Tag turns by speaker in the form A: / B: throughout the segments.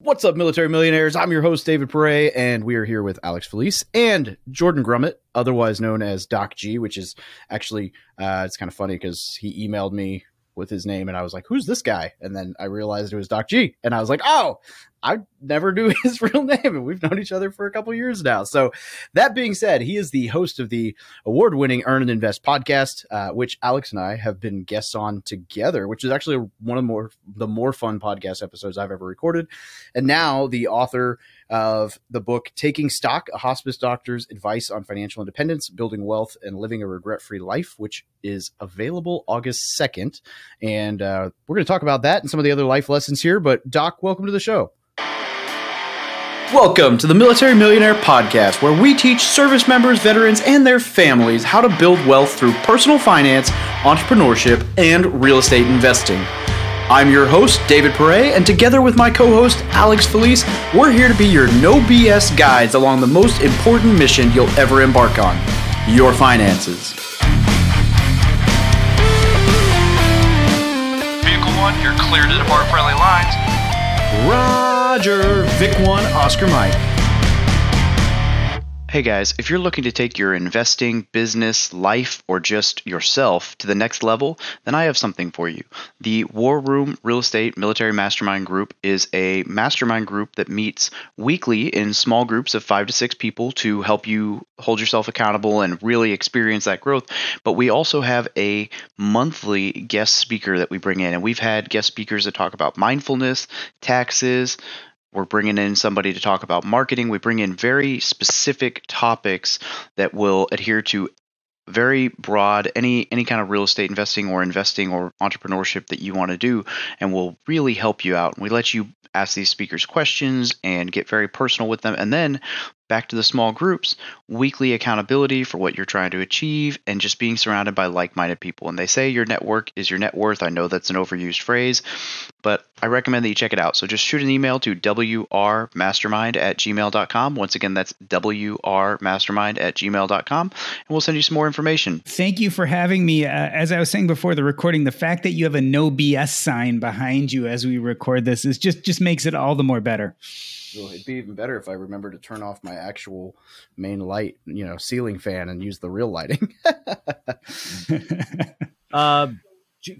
A: What's up, military millionaires? I'm your host, David Pere, and we are here with Alex Felice and Jordan Grumet, otherwise known as Doc G, which is actually, uh, it's kind of funny because he emailed me with his name and I was like, who's this guy? And then I realized it was Doc G. And I was like, oh, I never knew his real name, and we've known each other for a couple years now. So, that being said, he is the host of the award winning Earn and Invest podcast, uh, which Alex and I have been guests on together, which is actually one of the more, the more fun podcast episodes I've ever recorded. And now the author of the book Taking Stock, a hospice doctor's advice on financial independence, building wealth, and living a regret free life, which is available August 2nd. And uh, we're going to talk about that and some of the other life lessons here. But, Doc, welcome to the show. Welcome to the Military Millionaire Podcast, where we teach service members, veterans, and their families how to build wealth through personal finance, entrepreneurship, and real estate investing. I'm your host, David Pere, and together with my co host, Alex Felice, we're here to be your no BS guides along the most important mission you'll ever embark on your finances.
B: Vehicle 1, you're clear to depart friendly lines.
A: Roger, Vic 1, Oscar Mike.
C: Hey guys, if you're looking to take your investing, business, life, or just yourself to the next level, then I have something for you. The War Room Real Estate Military Mastermind Group is a mastermind group that meets weekly in small groups of five to six people to help you hold yourself accountable and really experience that growth. But we also have a monthly guest speaker that we bring in, and we've had guest speakers that talk about mindfulness, taxes, we're bringing in somebody to talk about marketing. We bring in very specific topics that will adhere to very broad any any kind of real estate investing or investing or entrepreneurship that you want to do and will really help you out. We let you ask these speakers questions and get very personal with them and then back to the small groups, weekly accountability for what you're trying to achieve, and just being surrounded by like minded people. And they say your network is your net worth. I know that's an overused phrase, but I recommend that you check it out. So just shoot an email to wrmastermind at gmail.com. Once again, that's wrmastermind at gmail.com, and we'll send you some more information.
D: Thank you for having me. Uh, as I was saying before the recording, the fact that you have a no BS sign behind you as we record this is just just makes it all the more better.
A: Well, it'd be even better if I remember to turn off my actual main light, you know, ceiling fan and use the real lighting.
E: uh,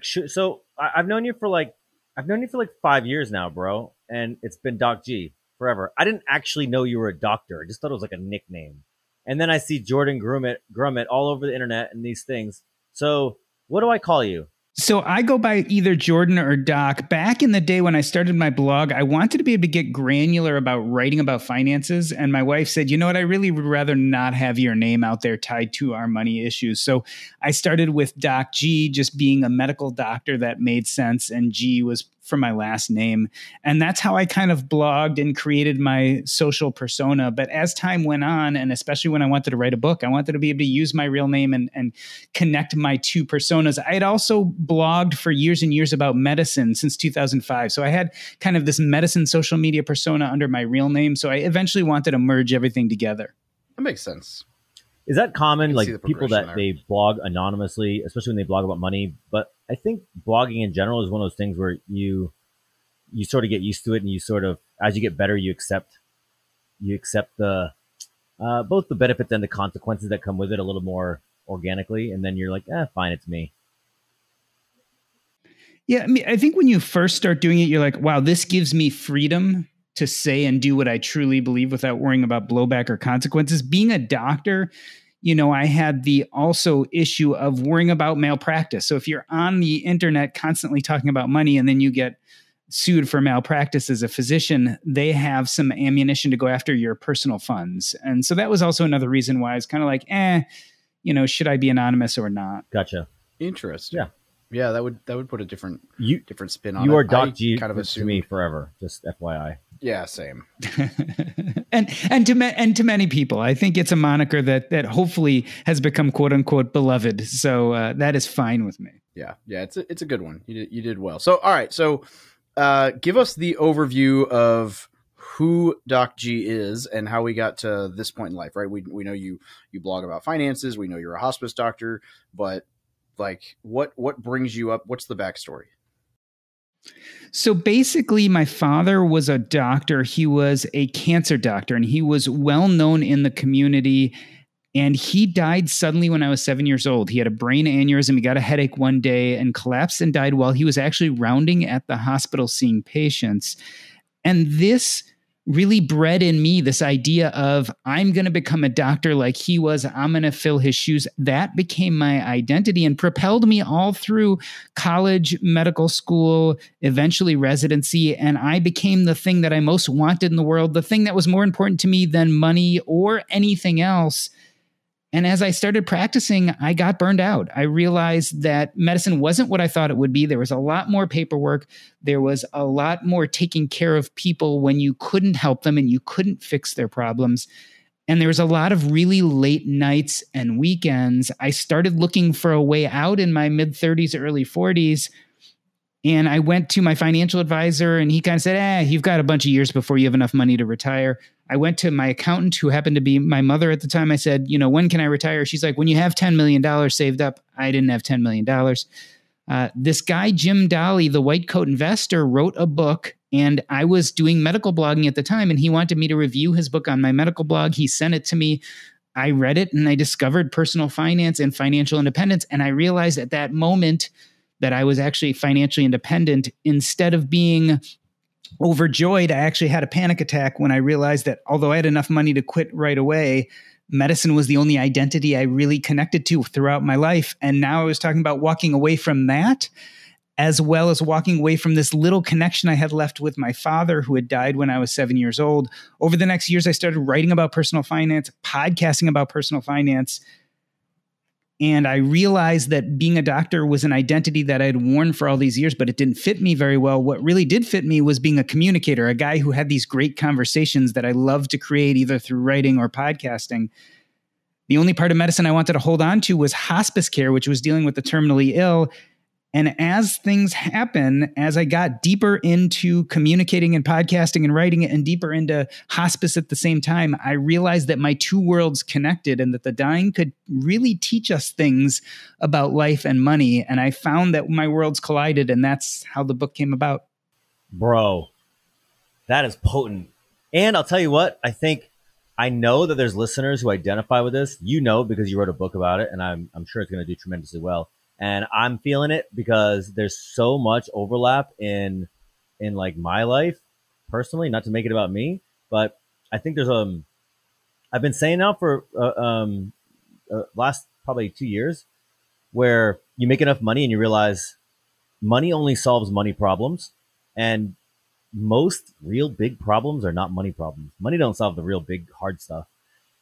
E: so I've known you for like I've known you for like five years now, bro, and it's been Doc G forever. I didn't actually know you were a doctor. I just thought it was like a nickname. And then I see Jordan Grumet, Grumet all over the internet and these things. So what do I call you?
D: So I go by either Jordan or Doc. Back in the day when I started my blog, I wanted to be able to get granular about writing about finances. And my wife said, you know what, I really would rather not have your name out there tied to our money issues. So I started with Doc G, just being a medical doctor that made sense. And G was from my last name. And that's how I kind of blogged and created my social persona. But as time went on, and especially when I wanted to write a book, I wanted to be able to use my real name and, and connect my two personas. I had also blogged for years and years about medicine since 2005. So I had kind of this medicine social media persona under my real name. So I eventually wanted to merge everything together.
A: That makes sense.
E: Is that common? Like people that there. they blog anonymously, especially when they blog about money. But I think blogging in general is one of those things where you you sort of get used to it, and you sort of as you get better, you accept you accept the uh, both the benefits and the consequences that come with it a little more organically, and then you're like, eh, fine, it's me.
D: Yeah, I mean, I think when you first start doing it, you're like, wow, this gives me freedom to say and do what I truly believe without worrying about blowback or consequences. Being a doctor, you know, I had the also issue of worrying about malpractice. So if you're on the internet constantly talking about money and then you get sued for malpractice as a physician, they have some ammunition to go after your personal funds. And so that was also another reason why I was kind of like, eh, you know, should I be anonymous or not?
E: Gotcha.
A: Interesting.
E: Yeah.
A: Yeah, that would that would put a different
E: you,
A: different spin on
E: you
A: it.
E: You are Doc G
A: kind of
E: to me forever. Just FYI.
A: Yeah, same.
D: and and to ma- and to many people, I think it's a moniker that that hopefully has become quote unquote beloved. So uh, that is fine with me.
A: Yeah, yeah, it's a, it's a good one. You did, you did well. So all right, so uh, give us the overview of who Doc G is and how we got to this point in life. Right, we we know you you blog about finances. We know you're a hospice doctor, but like what what brings you up what's the backstory
D: So basically, my father was a doctor. He was a cancer doctor and he was well known in the community. And he died suddenly when I was seven years old. He had a brain aneurysm. He got a headache one day and collapsed and died while he was actually rounding at the hospital seeing patients. And this really bred in me this idea of I'm going to become a doctor like he was. I'm going to fill his shoes. That became my identity and propelled me all through college, medical school, eventually residency. And I became the thing that I most wanted in the world, the thing that was more important to me than money or anything else. And as I started practicing, I got burned out. I realized that medicine wasn't what I thought it would be. There was a lot more paperwork. There was a lot more taking care of people when you couldn't help them and you couldn't fix their problems. And there was a lot of really late nights and weekends. I started looking for a way out in my mid 30s, early 40s and I went to my financial advisor, and he kind of said, "Eh, you've got a bunch of years before you have enough money to retire." I went to my accountant, who happened to be my mother at the time. I said, "You know, when can I retire?" She's like, "When you have ten million dollars saved up." I didn't have ten million dollars. Uh, this guy, Jim Dahle, the white coat investor, wrote a book, and I was doing medical blogging at the time, and he wanted me to review his book on my medical blog. He sent it to me. I read it, and I discovered personal finance and financial independence. And I realized at that moment that I was actually financially independent instead of being overjoyed. I actually had a panic attack when I realized that although I had enough money to quit right away, medicine was the only identity I really connected to throughout my life. And now I was talking about walking away from that, as well as walking away from this little connection I had left with my father, who had died when I was seven years old. Over the next years, I started writing about personal finance, podcasting about personal finance, and I realized that being a doctor was an identity that I had worn for all these years, but it didn't fit me very well. What really did fit me was being a communicator, a guy who had these great conversations that I loved to create either through writing or podcasting. The only part of medicine I wanted to hold on to was hospice care, which was dealing with the terminally ill. And as things happen, as I got deeper into communicating and podcasting and writing it and deeper into hospice at the same time, I realized that my two worlds connected and that the dying could really teach us things about life and money. And I found that my worlds collided, and that's how the book came about.
E: Bro, that is potent. And I'll tell you what, I think I know that there's listeners who identify with this. You know, because you wrote a book about it, and I'm, I'm sure it's going to do tremendously well and I'm feeling it because there's so much overlap in in like my life personally. Not to make it about me, but I think there's um I've been saying now for uh, um uh, last probably two years where you make enough money and you realize money only solves money problems and most real big problems are not money problems. Money don't solve the real big hard stuff.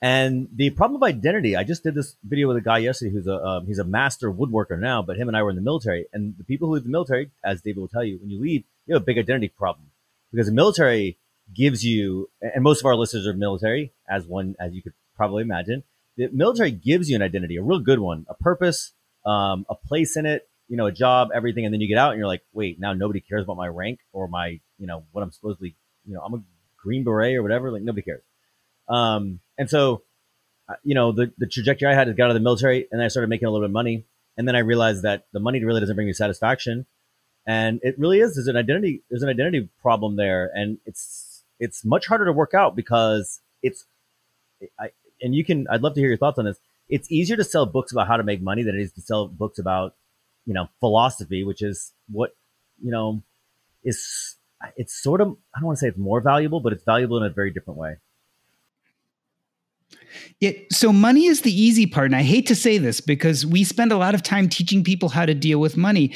E: And the problem of identity, I just did this video with a guy yesterday who's a um, he's a master woodworker now, but him and I were in the military. And the people who leave the military, as David will tell you, when you leave, you have a big identity problem because the military gives you, and most of our listeners are military, as one as you could probably imagine. The military gives you an identity, a real good one, a purpose, um, a place in it, you know, a job, everything, and then you get out and you're like, wait, now nobody cares about my rank or my, you know, what I'm supposedly, you know, I'm a green beret or whatever. Like nobody cares. Um, and so, uh, you know, the, the trajectory I had is got out of the military and I started making a little bit of money. And then I realized that the money really doesn't bring me satisfaction. And it really is, there's an identity, there's an identity problem there. And it's, it's much harder to work out because it's, I, and you can, I'd love to hear your thoughts on this. It's easier to sell books about how to make money than it is to sell books about, you know, philosophy, which is what, you know, is, it's sort of, I don't want to say it's more valuable, but it's valuable in a very different way.
D: It, so money is the easy part. And I hate to say this because we spend a lot of time teaching people how to deal with money.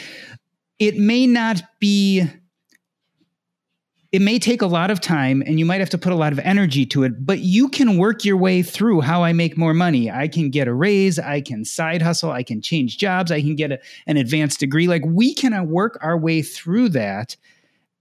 D: It may not be, it may take a lot of time and you might have to put a lot of energy to it, but you can work your way through how I make more money. I can get a raise, I can side hustle, I can change jobs, I can get a, an advanced degree. Like we can uh, work our way through that.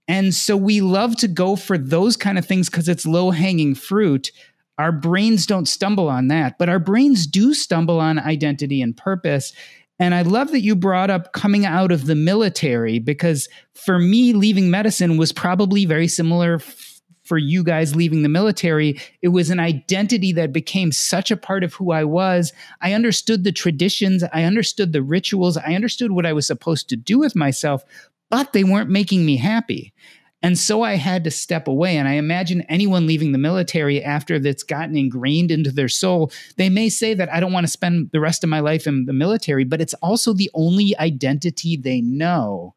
D: And so we love to go for those kind of things because it's low hanging fruit our brains don't stumble on that, but our brains do stumble on identity and purpose. And I love that you brought up coming out of the military because for me, leaving medicine was probably very similar f- for you guys leaving the military. It was an identity that became such a part of who I was. I understood the traditions, I understood the rituals, I understood what I was supposed to do with myself, but they weren't making me happy. And so I had to step away. And I imagine anyone leaving the military after that's gotten ingrained into their soul, they may say that I don't want to spend the rest of my life in the military, but it's also the only identity they know.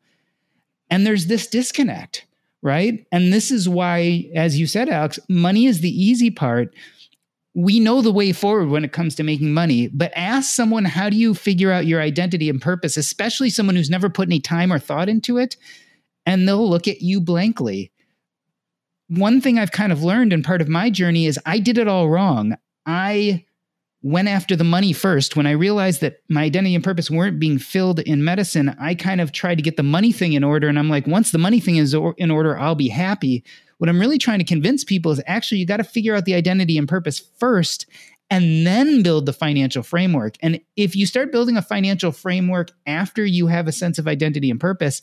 D: And there's this disconnect, right? And this is why, as you said, Alex, money is the easy part. We know the way forward when it comes to making money, but ask someone, how do you figure out your identity and purpose, especially someone who's never put any time or thought into it? And they'll look at you blankly. One thing I've kind of learned and part of my journey is I did it all wrong. I went after the money first. When I realized that my identity and purpose weren't being filled in medicine, I kind of tried to get the money thing in order. And I'm like, once the money thing is in order, I'll be happy. What I'm really trying to convince people is actually you got to figure out the identity and purpose first and then build the financial framework. And if you start building a financial framework after you have a sense of identity and purpose,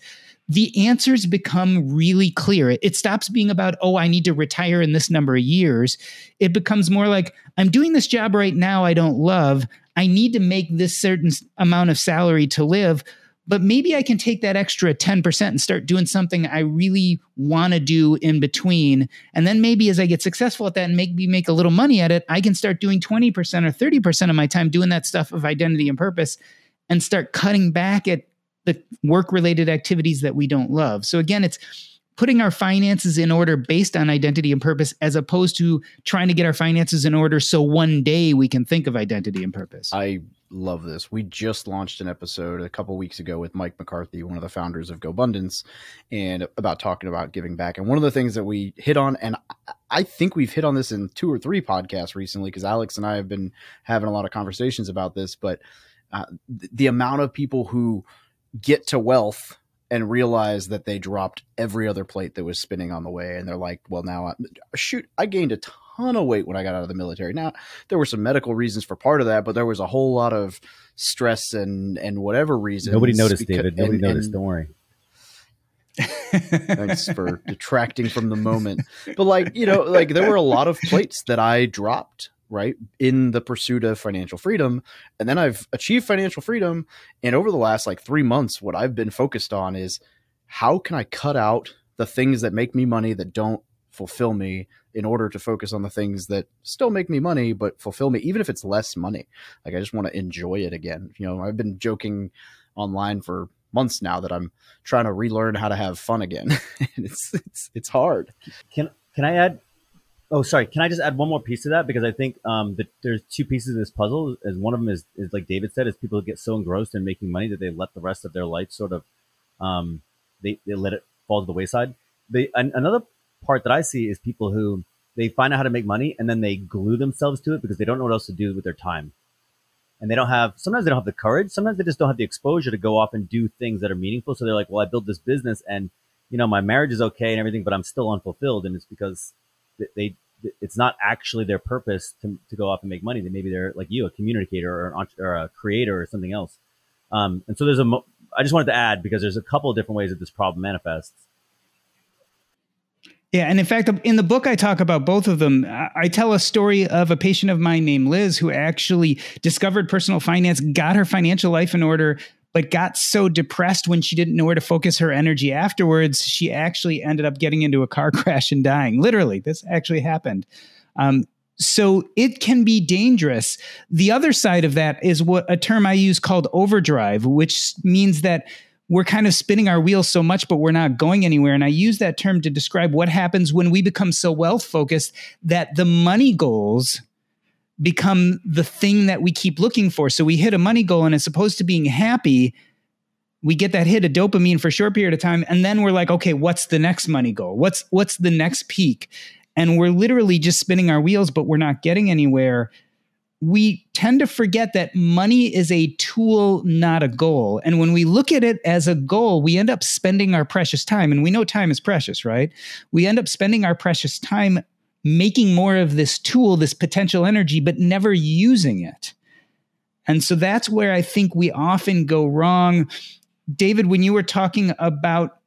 D: the answers become really clear. It, stops being about, oh, I need to retire in this number of years. It becomes more like, I'm doing this job right now I don't love. I need to make this certain amount of salary to live. But maybe I can take that extra 10% and start doing something I really want to do in between. And then maybe as I get successful at that and maybe make a little money at it, I can start doing 20% or 30% of my time doing that stuff of identity and purpose and start cutting back at the work related activities that we don't love. So again, it's putting our finances in order based on identity and purpose as opposed to trying to get our finances in order so one day we can think of identity and purpose.
A: I love this. We just launched an episode a couple weeks ago with Mike McCarthy, one of the founders of GoBundance, and about talking about giving back. And one of the things that we hit on, and I think we've hit on this in two or three podcasts recently, because Alex and I have been having a lot of conversations about this, but uh, the amount of people who get to wealth and realize that they dropped every other plate that was spinning on the way. And they're like well now I, shoot i gained a ton of weight when i got out of the military. Now there were some medical reasons for part of that but there was a whole lot of stress and and whatever reason
E: nobody noticed because, david. Nobody and, noticed. and, don't worry.
A: Thanks for detracting from the moment. But like you know like there were a lot of plates that i dropped right in the pursuit of financial freedom. And then i've achieved financial freedom. And over the last like three months what i've been focused on is how can i cut out the things that make me money that don't fulfill me in order to focus on the things that still make me money but fulfill me even if it's less money. Like i just want to enjoy it again. You know i've been joking online for months now that i'm trying to relearn how to have fun again. And it's it's it's hard.
E: Can can i add Oh, sorry. Can I just add one more piece to that? Because I think um, that there's two pieces of this puzzle. As one of them is, is like David said, is people get so engrossed in making money that they let the rest of their life sort of um, they, they let it fall to the wayside. They, an, another part that I see is people who they find out how to make money and then they glue themselves to it because they don't know what else to do with their time. And they don't have sometimes they don't have the courage. Sometimes they just don't have the exposure to go off and do things that are meaningful. So they're like, well, I built this business and you know my marriage is okay and everything, but I'm still unfulfilled. And it's because they it's not actually their purpose to, to go off and make money. They maybe they're like you, a communicator or, an, or a creator or something else. Um, and so there's a. I just wanted to add because there's a couple of different ways that this problem manifests.
D: Yeah, and in fact, in the book, I talk about both of them. I tell a story of a patient of mine named Liz who actually discovered personal finance, got her financial life in order, but got so depressed when she didn't know where to focus her energy afterwards, she actually ended up getting into a car crash and dying. Literally, this actually happened. Um, so it can be dangerous. The other side of that is what a term I use called overdrive, which means that we're kind of spinning our wheels so much, but we're not going anywhere. And I use that term to describe what happens when we become so wealth focused that the money goals become the thing that we keep looking for. So we hit a money goal and as opposed to being happy, we get that hit of dopamine for a short period of time and then we're like, okay, what's the next money goal? What's what's the next peak? And we're literally just spinning our wheels but we're not getting anywhere. We tend to forget that money is a tool, not a goal. And when we look at it as a goal, we end up spending our precious time. And we know time is precious, right? We end up spending our precious time making more of this tool, this potential energy, but never using it. And so that's where I think we often go wrong. David, when you were talking about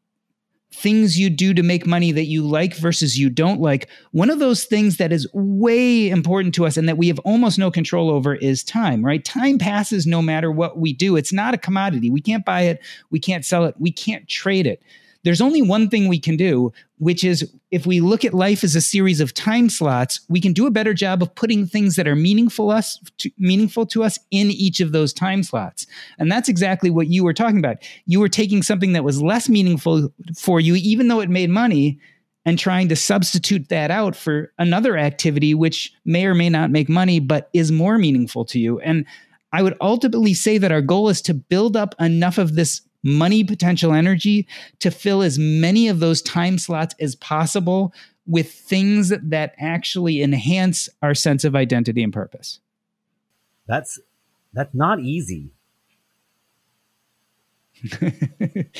D: things you do to make money that you like versus you don't like. One of those things that is way important to us and that we have almost no control over is time, right? Time passes no matter what we do. It's not a commodity. We can't buy it, we can't sell it, we can't trade it. There's only one thing we can do, which is if we look at life as a series of time slots, we can do a better job of putting things that are meaningful us to, meaningful to us in each of those time slots. And that's exactly what you were talking about. You were taking something that was less meaningful for you even though it made money and trying to substitute that out for another activity which may or may not make money but is more meaningful to you. And I would ultimately say that our goal is to build up enough of this money potential energy to fill as many of those time slots as possible with things that actually enhance our sense of identity and purpose.
E: That's that's not easy.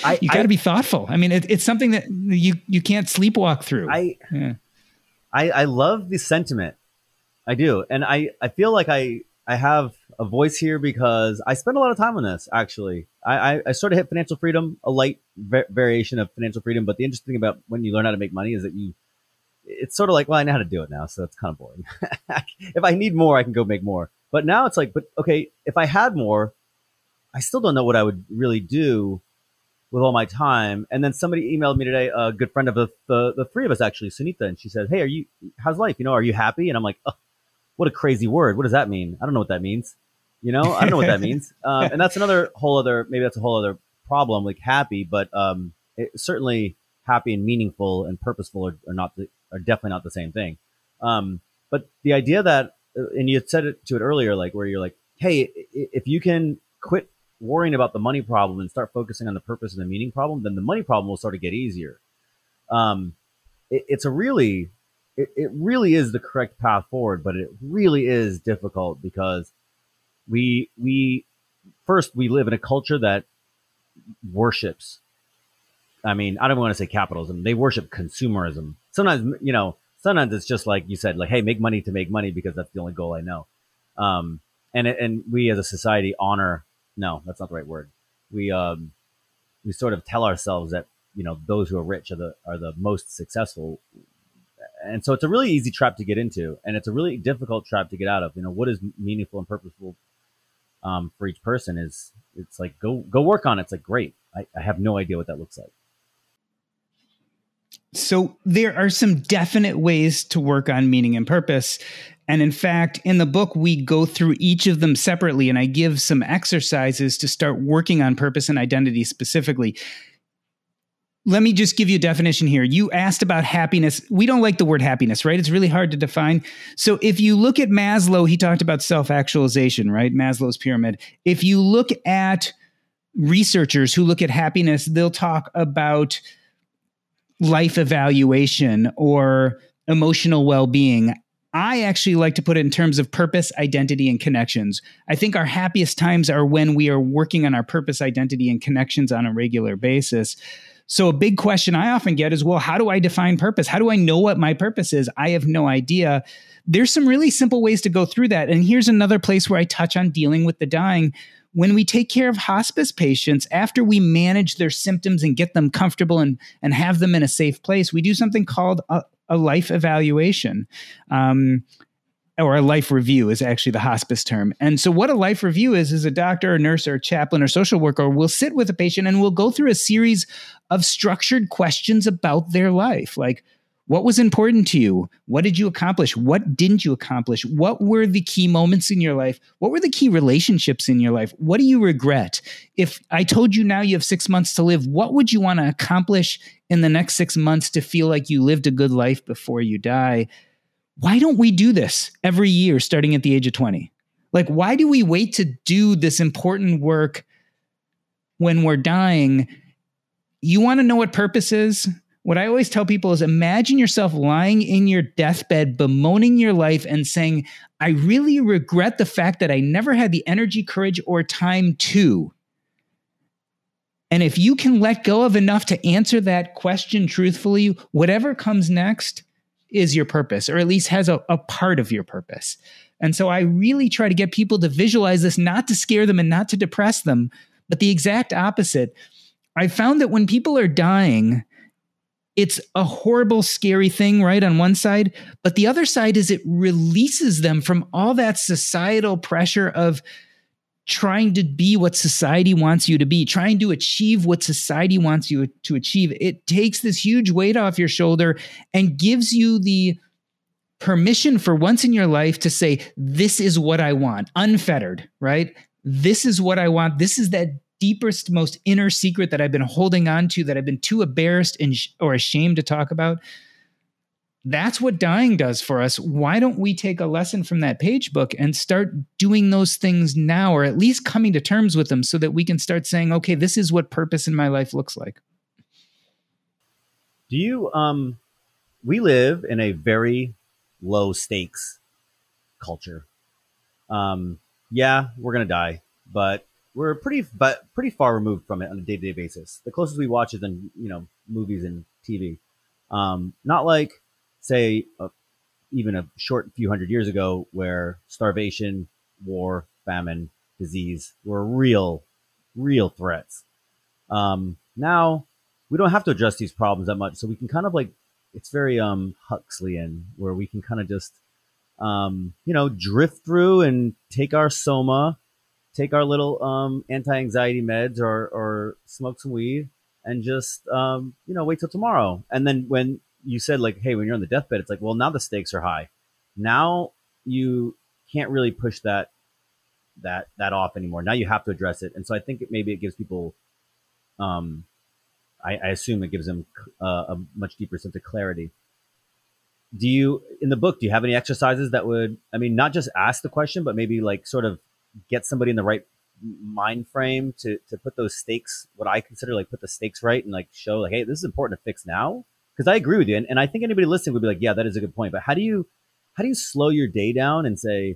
D: I, you got to be thoughtful. I mean, it, it's something that you you can't sleepwalk through.
E: I, yeah. I I love the sentiment. I do, and I I feel like I I have a voice here because I spend a lot of time on this. Actually, I, I, sort of hit financial freedom, a light va- variation of financial freedom. But the interesting thing about when you learn how to make money is that you, it's sort of like, well, I know how to do it now, so that's kind of boring. if I need more, I can go make more. But now it's like, but okay, if I had more, I still don't know what I would really do with all my time. And then somebody emailed me today, a good friend of the, the, the three of us actually, Sunita, and she said, Hey, are you, how's life? You know, are you happy? And I'm like, oh, what a crazy word. What does that mean? I don't know what that means. You know, I don't know what that means. Um, and that's another whole other, maybe that's a whole other problem, like happy, but um, it, certainly happy and meaningful and purposeful are, are not the, are definitely not the same thing. Um, but the idea that, uh, and you said it to it earlier, like where you're like, hey, if you can quit worrying about the money problem and start focusing on the purpose and the meaning problem, then the money problem will sort of get easier. Um, it, it's a really, it, it really is the correct path forward, but it really is difficult because we we first we live in a culture that worships. I mean, I don't want to say capitalism. They worship consumerism. Sometimes, you know, sometimes it's just like you said, like, hey, make money to make money because that's the only goal I know. Um, and and we as a society honor. No, that's not the right word. We um, we sort of tell ourselves that you know those who are rich are the are the most successful and so it's a really easy trap to get into and it's a really difficult trap to get out of you know what is meaningful and purposeful um, for each person is it's like go go work on it. It's like great. I, I have no idea what that looks like.
D: So there are some definite ways to work on meaning and purpose. And in fact, in the book, we go through each of them separately, and I give some exercises to start working on purpose and identity specifically let me just give you a definition here. You asked about happiness. We don't like the word happiness, right? It's really hard to define. So if you look at Maslow, he talked about self actualization, right? Maslow's pyramid. If you look at researchers who look at happiness, they'll talk about life evaluation or emotional well being. I actually like to put it in terms of purpose, identity, and connections. I think our happiest times are when we are working on our purpose, identity, and connections on a regular basis. So, a big question I often get is well, how do I define purpose? How do I know what my purpose is? I have no idea. There's some really simple ways to go through that. And here's another place where I touch on dealing with the dying. When we take care of hospice patients, after we manage their symptoms and get them comfortable and, and have them in a safe place, we do something called a, a life evaluation. Um, or a life review is actually the hospice term. And so, what a life review is, is a doctor, a nurse, or chaplain, or social worker will sit with a patient and will go through a series of structured questions about their life. Like, what was important to you? What did you accomplish? What didn't you accomplish? What were the key moments in your life? What were the key relationships in your life? What do you regret? If I told you now you have six months to live, what would you want to accomplish in the next six months to feel like you lived a good life before you die? Why don't we do this every year starting at the age of 20? Like, why do we wait to do this important work when we're dying? You want to know what purpose is? What I always tell people is imagine yourself lying in your deathbed, bemoaning your life and saying, I really regret the fact that I never had the energy, courage, or time to. And if you can let go of enough to answer that question truthfully, whatever comes next is your purpose, or at least has a, a part of your purpose. And so I really try to get people to visualize this, not to scare them and not to depress them, but the exact opposite. I found that when people are dying, it's a horrible, scary thing, right? On one side. But the other side is it releases them from all that societal pressure of trying to be what society wants you to be, trying to achieve what society wants you to achieve. It takes this huge weight off your shoulder and gives you the permission for once in your life to say, This is what I want, unfettered, right? This is what I want. This is that deepest, most inner secret that I've been holding on to that I've been too embarrassed and sh- or ashamed to talk about. That's what dying does for us. Why don't we take a lesson from that page book and start doing those things now, or at least coming to terms with them so that we can start saying, okay, this is what purpose in my life looks like?
E: Do you, um, we live in a very low stakes culture. Um, yeah, we're going to die, but we're pretty but pretty far removed from it on a day to day basis. The closest we watch is in you know movies and TV. Um, not like say a, even a short few hundred years ago where starvation, war, famine, disease were real, real threats. Um, now we don't have to address these problems that much, so we can kind of like it's very um Huxleyan where we can kind of just um, you know drift through and take our soma take our little um, anti-anxiety meds or, or smoke some weed and just um, you know wait till tomorrow and then when you said like hey when you're on the deathbed it's like well now the stakes are high. Now you can't really push that that that off anymore. Now you have to address it. And so i think it, maybe it gives people um I, I assume it gives them uh, a much deeper sense of clarity. Do you in the book do you have any exercises that would i mean not just ask the question but maybe like sort of get somebody in the right mind frame to to put those stakes what i consider like put the stakes right and like show like hey this is important to fix now because i agree with you and, and i think anybody listening would be like yeah that is a good point but how do you how do you slow your day down and say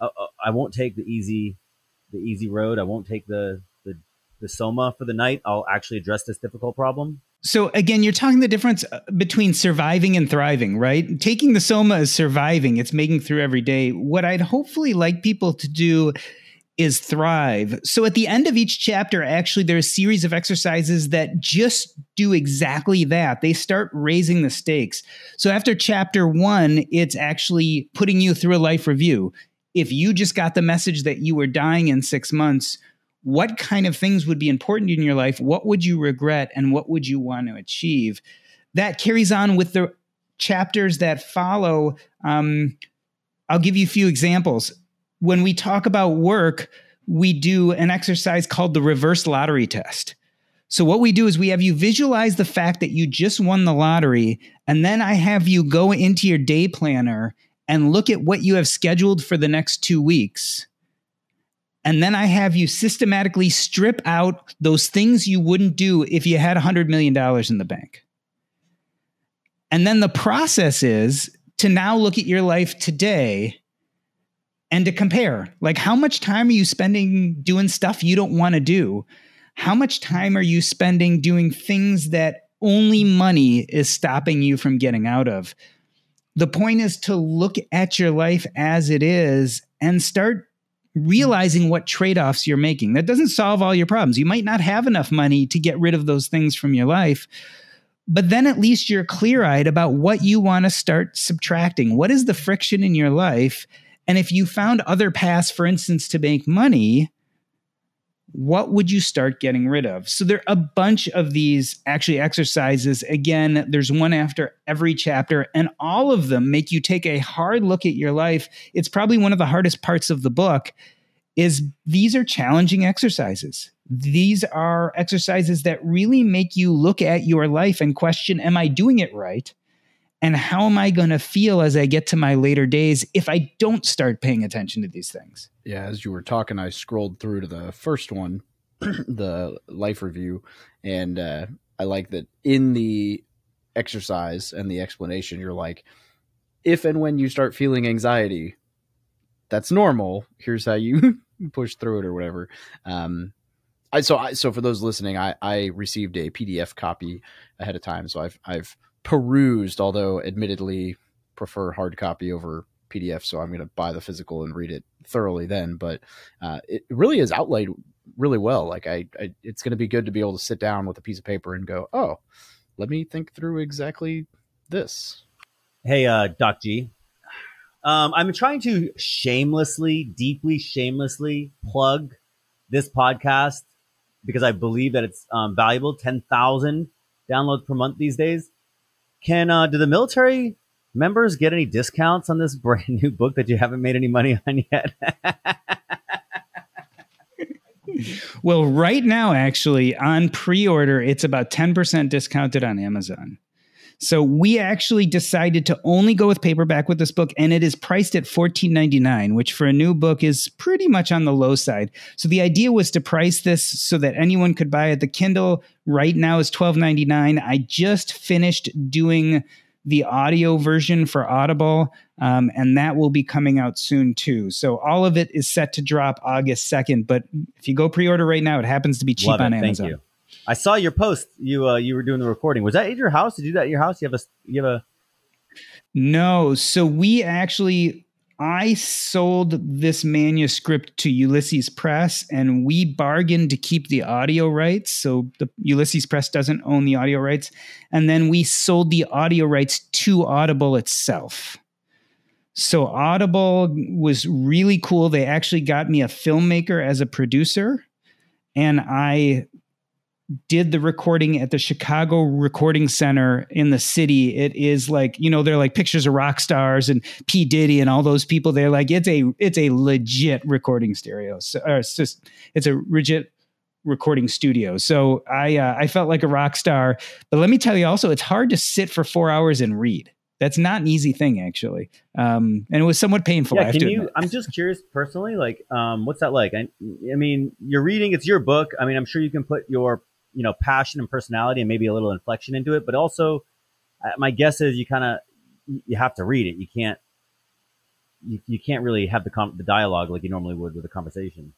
E: oh, oh, i won't take the easy the easy road i won't take the the the soma for the night i'll actually address this difficult problem
D: so again, you're talking the difference uh, between surviving and thriving, right? Taking the soma is surviving, it's making through every day. What I'd hopefully like people to do is thrive. So at the end of each chapter, actually, there's a series of exercises that just do exactly that. They start raising the stakes. So after chapter one, it's actually putting you through a life review. If you just got the message that you were dying in six months, what kind of things would be important in your life? What would you regret? And what would you want to achieve? That carries on with the chapters that follow. Um, I'll give you a few examples. When we talk about work, we do an exercise called the reverse lottery test. So, what we do is we have you visualize the fact that you just won the lottery, and then I have you go into your day planner and look at what you have scheduled for the next two weeks and then I have you systematically strip out those things you wouldn't do if you had $100 million in the bank. And then the process is to now look at your life today and to compare. Like, how much time are you spending doing stuff you don't want to do? How much time are you spending doing things that only money is stopping you from getting out of? The point is to look at your life as it is and start realizing what trade offs you're making. That doesn't solve all your problems. You might not have enough money to get rid of those things from your life, but then at least you're clear eyed about what you want to start subtracting. What is the friction in your life? And if you found other paths, for instance, to make money, what would you start getting rid of? So there are a bunch of these actually exercises. Again, there's one after every chapter, and all of them make you take a hard look at your life. It's probably one of the hardest parts of the book is these are challenging exercises. These are exercises that really make you look at your life and question, am I doing it right? And how am I going to feel as I get to my later days if I don't start paying attention to these things?
A: Yeah, as you were talking, I scrolled through to the first one, the life review, and uh, I like that in the exercise and the explanation, you're like, if and when you start feeling anxiety, that's normal. Here's how you push through it or whatever. Um, I so I so for those listening, I I received a PDF copy ahead of time, so I've I've perused, although admittedly prefer hard copy over PDF. So I'm going to buy the physical and read it thoroughly then. But uh, it really is outlaid really well. Like I, I it's going to be good to be able to sit down with a piece of paper and go, oh, let me think through exactly this.
E: Hey, uh, Doc G. Um, I'm trying to shamelessly, deeply shamelessly plug this podcast because I believe that it's um, valuable. Ten thousand downloads per month these days. Can uh, do the military members get any discounts on this brand new book that you haven't made any money on yet?
D: well, right now, actually, on pre order, it's about 10% discounted on Amazon. So we actually decided to only go with paperback with this book, and it is priced at $14.99, which for a new book is pretty much on the low side. So the idea was to price this so that anyone could buy it. The Kindle right now is $12.99. I just finished doing the audio version for Audible, um, and that will be coming out soon too. So all of it is set to drop August 2nd. But if you go pre order right now, it happens to be cheap Love on it. Amazon.
E: I saw your post. You uh, you were doing the recording. Was that at your house? Did you do that at your house? You have a you have a
D: No. So we actually I sold this manuscript to Ulysses Press and we bargained to keep the audio rights. So the Ulysses Press doesn't own the audio rights. And then we sold the audio rights to Audible itself. So Audible was really cool. They actually got me a filmmaker as a producer. And I did the recording at the Chicago Recording Center in the city. It is like, you know, they're like pictures of rock stars and P. Diddy and all those people. They're like, it's a it's a legit recording stereo. So it's just it's a legit recording studio. So I uh, I felt like a rock star. But let me tell you also, it's hard to sit for four hours and read. That's not an easy thing, actually, um, and it was somewhat painful.
E: Yeah, can you? I'm just curious, personally, like, um, what's that like? I, I mean, you're reading; it's your book. I mean, I'm sure you can put your you know passion and personality and maybe a little inflection into it but also uh, my guess is you kind of you have to read it you can't you, you can't really have the com- the dialogue like you normally would with a conversation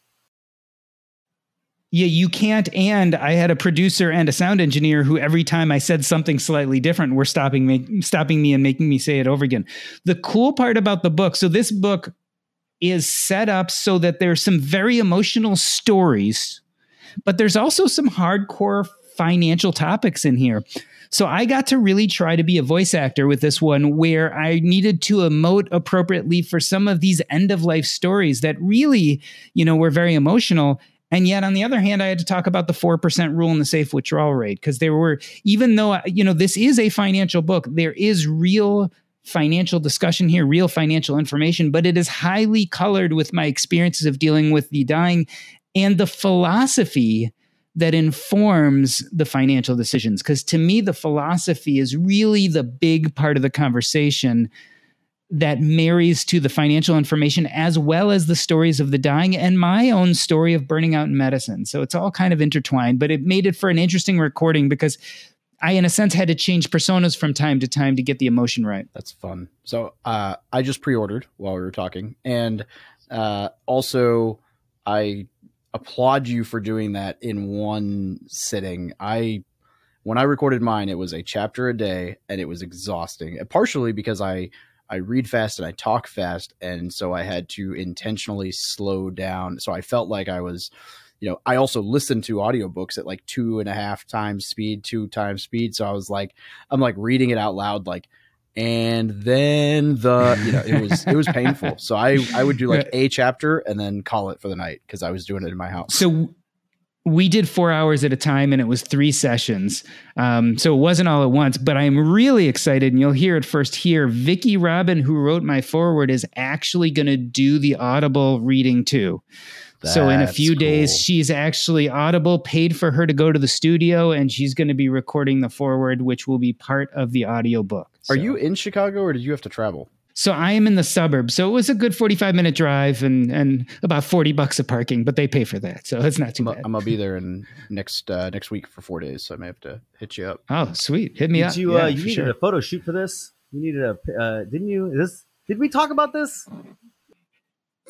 D: yeah, you can't. And I had a producer and a sound engineer who every time I said something slightly different were stopping me, stopping me and making me say it over again. The cool part about the book, so this book is set up so that there's some very emotional stories but there's also some hardcore financial topics in here. So I got to really try to be a voice actor with this one where I needed to emote appropriately for some of these end of life stories that really, you know, were very emotional. And yet, on the other hand, I had to talk about the 4% rule and the safe withdrawal rate because there were, even though, uh, you know, this is a financial book, there is real financial discussion here, real financial information, but it is highly colored with my experiences of dealing with the dying and the philosophy that informs the financial decisions. Because to me, the philosophy is really the big part of the conversation that marries to the financial information as well as the stories of the dying and my own story of burning out in medicine. So it's all kind of intertwined, but it made it for an interesting recording because I, in a sense, had to change personas from time to time to get the emotion right.
A: That's fun. So uh, I just pre ordered while we were talking. And uh, also, I applaud you for doing that in one sitting. I when I recorded mine, it was a chapter a day, and it was exhausting. Uh, partially because I I read fast and I talk fast, and so I had to intentionally slow down. So I felt like I was, you know, I also listened to audiobooks at like two and a half times speed, two times speed. So I was like, I'm like reading it out loud, like and then the you know it was it was painful. So i i would do like a chapter and then call it for the night because i was doing it in my house.
D: So we did four hours at a time and it was three sessions. Um, so it wasn't all at once but i'm really excited and you'll hear it first here. Vicki robin who wrote my forward is actually going to do the audible reading too that's so in a few cool. days, she's actually Audible paid for her to go to the studio, and she's going to be recording the forward, which will be part of the audiobook.
A: So. Are you in Chicago, or did you have to travel?
D: So I am in the suburbs. So it was a good 45 minute drive and and about 40 bucks of parking, but they pay for that. So it's not too
A: I'm,
D: bad.
A: I'm gonna be there in next uh, next week for 4 days, so I may have to hit you up.
D: Oh, sweet. Hit me
E: Did
D: up.
E: You uh, you needed sure. a photo shoot for this? You needed a uh, didn't you? This did we talk about this?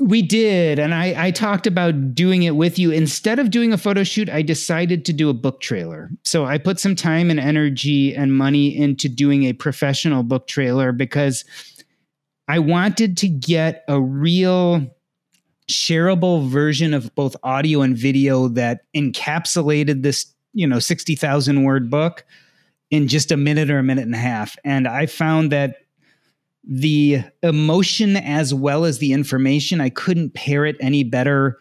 D: We did. And I, I talked about doing it with you. Instead of doing a photo shoot, I decided to do a book trailer. So I put some time and energy and money into doing a professional book trailer because I wanted to get a real shareable version of both audio and video that encapsulated this, you know, 60,000 word book in just a minute or a minute and a half. And I found that the emotion as well as the information, I couldn't pair it any better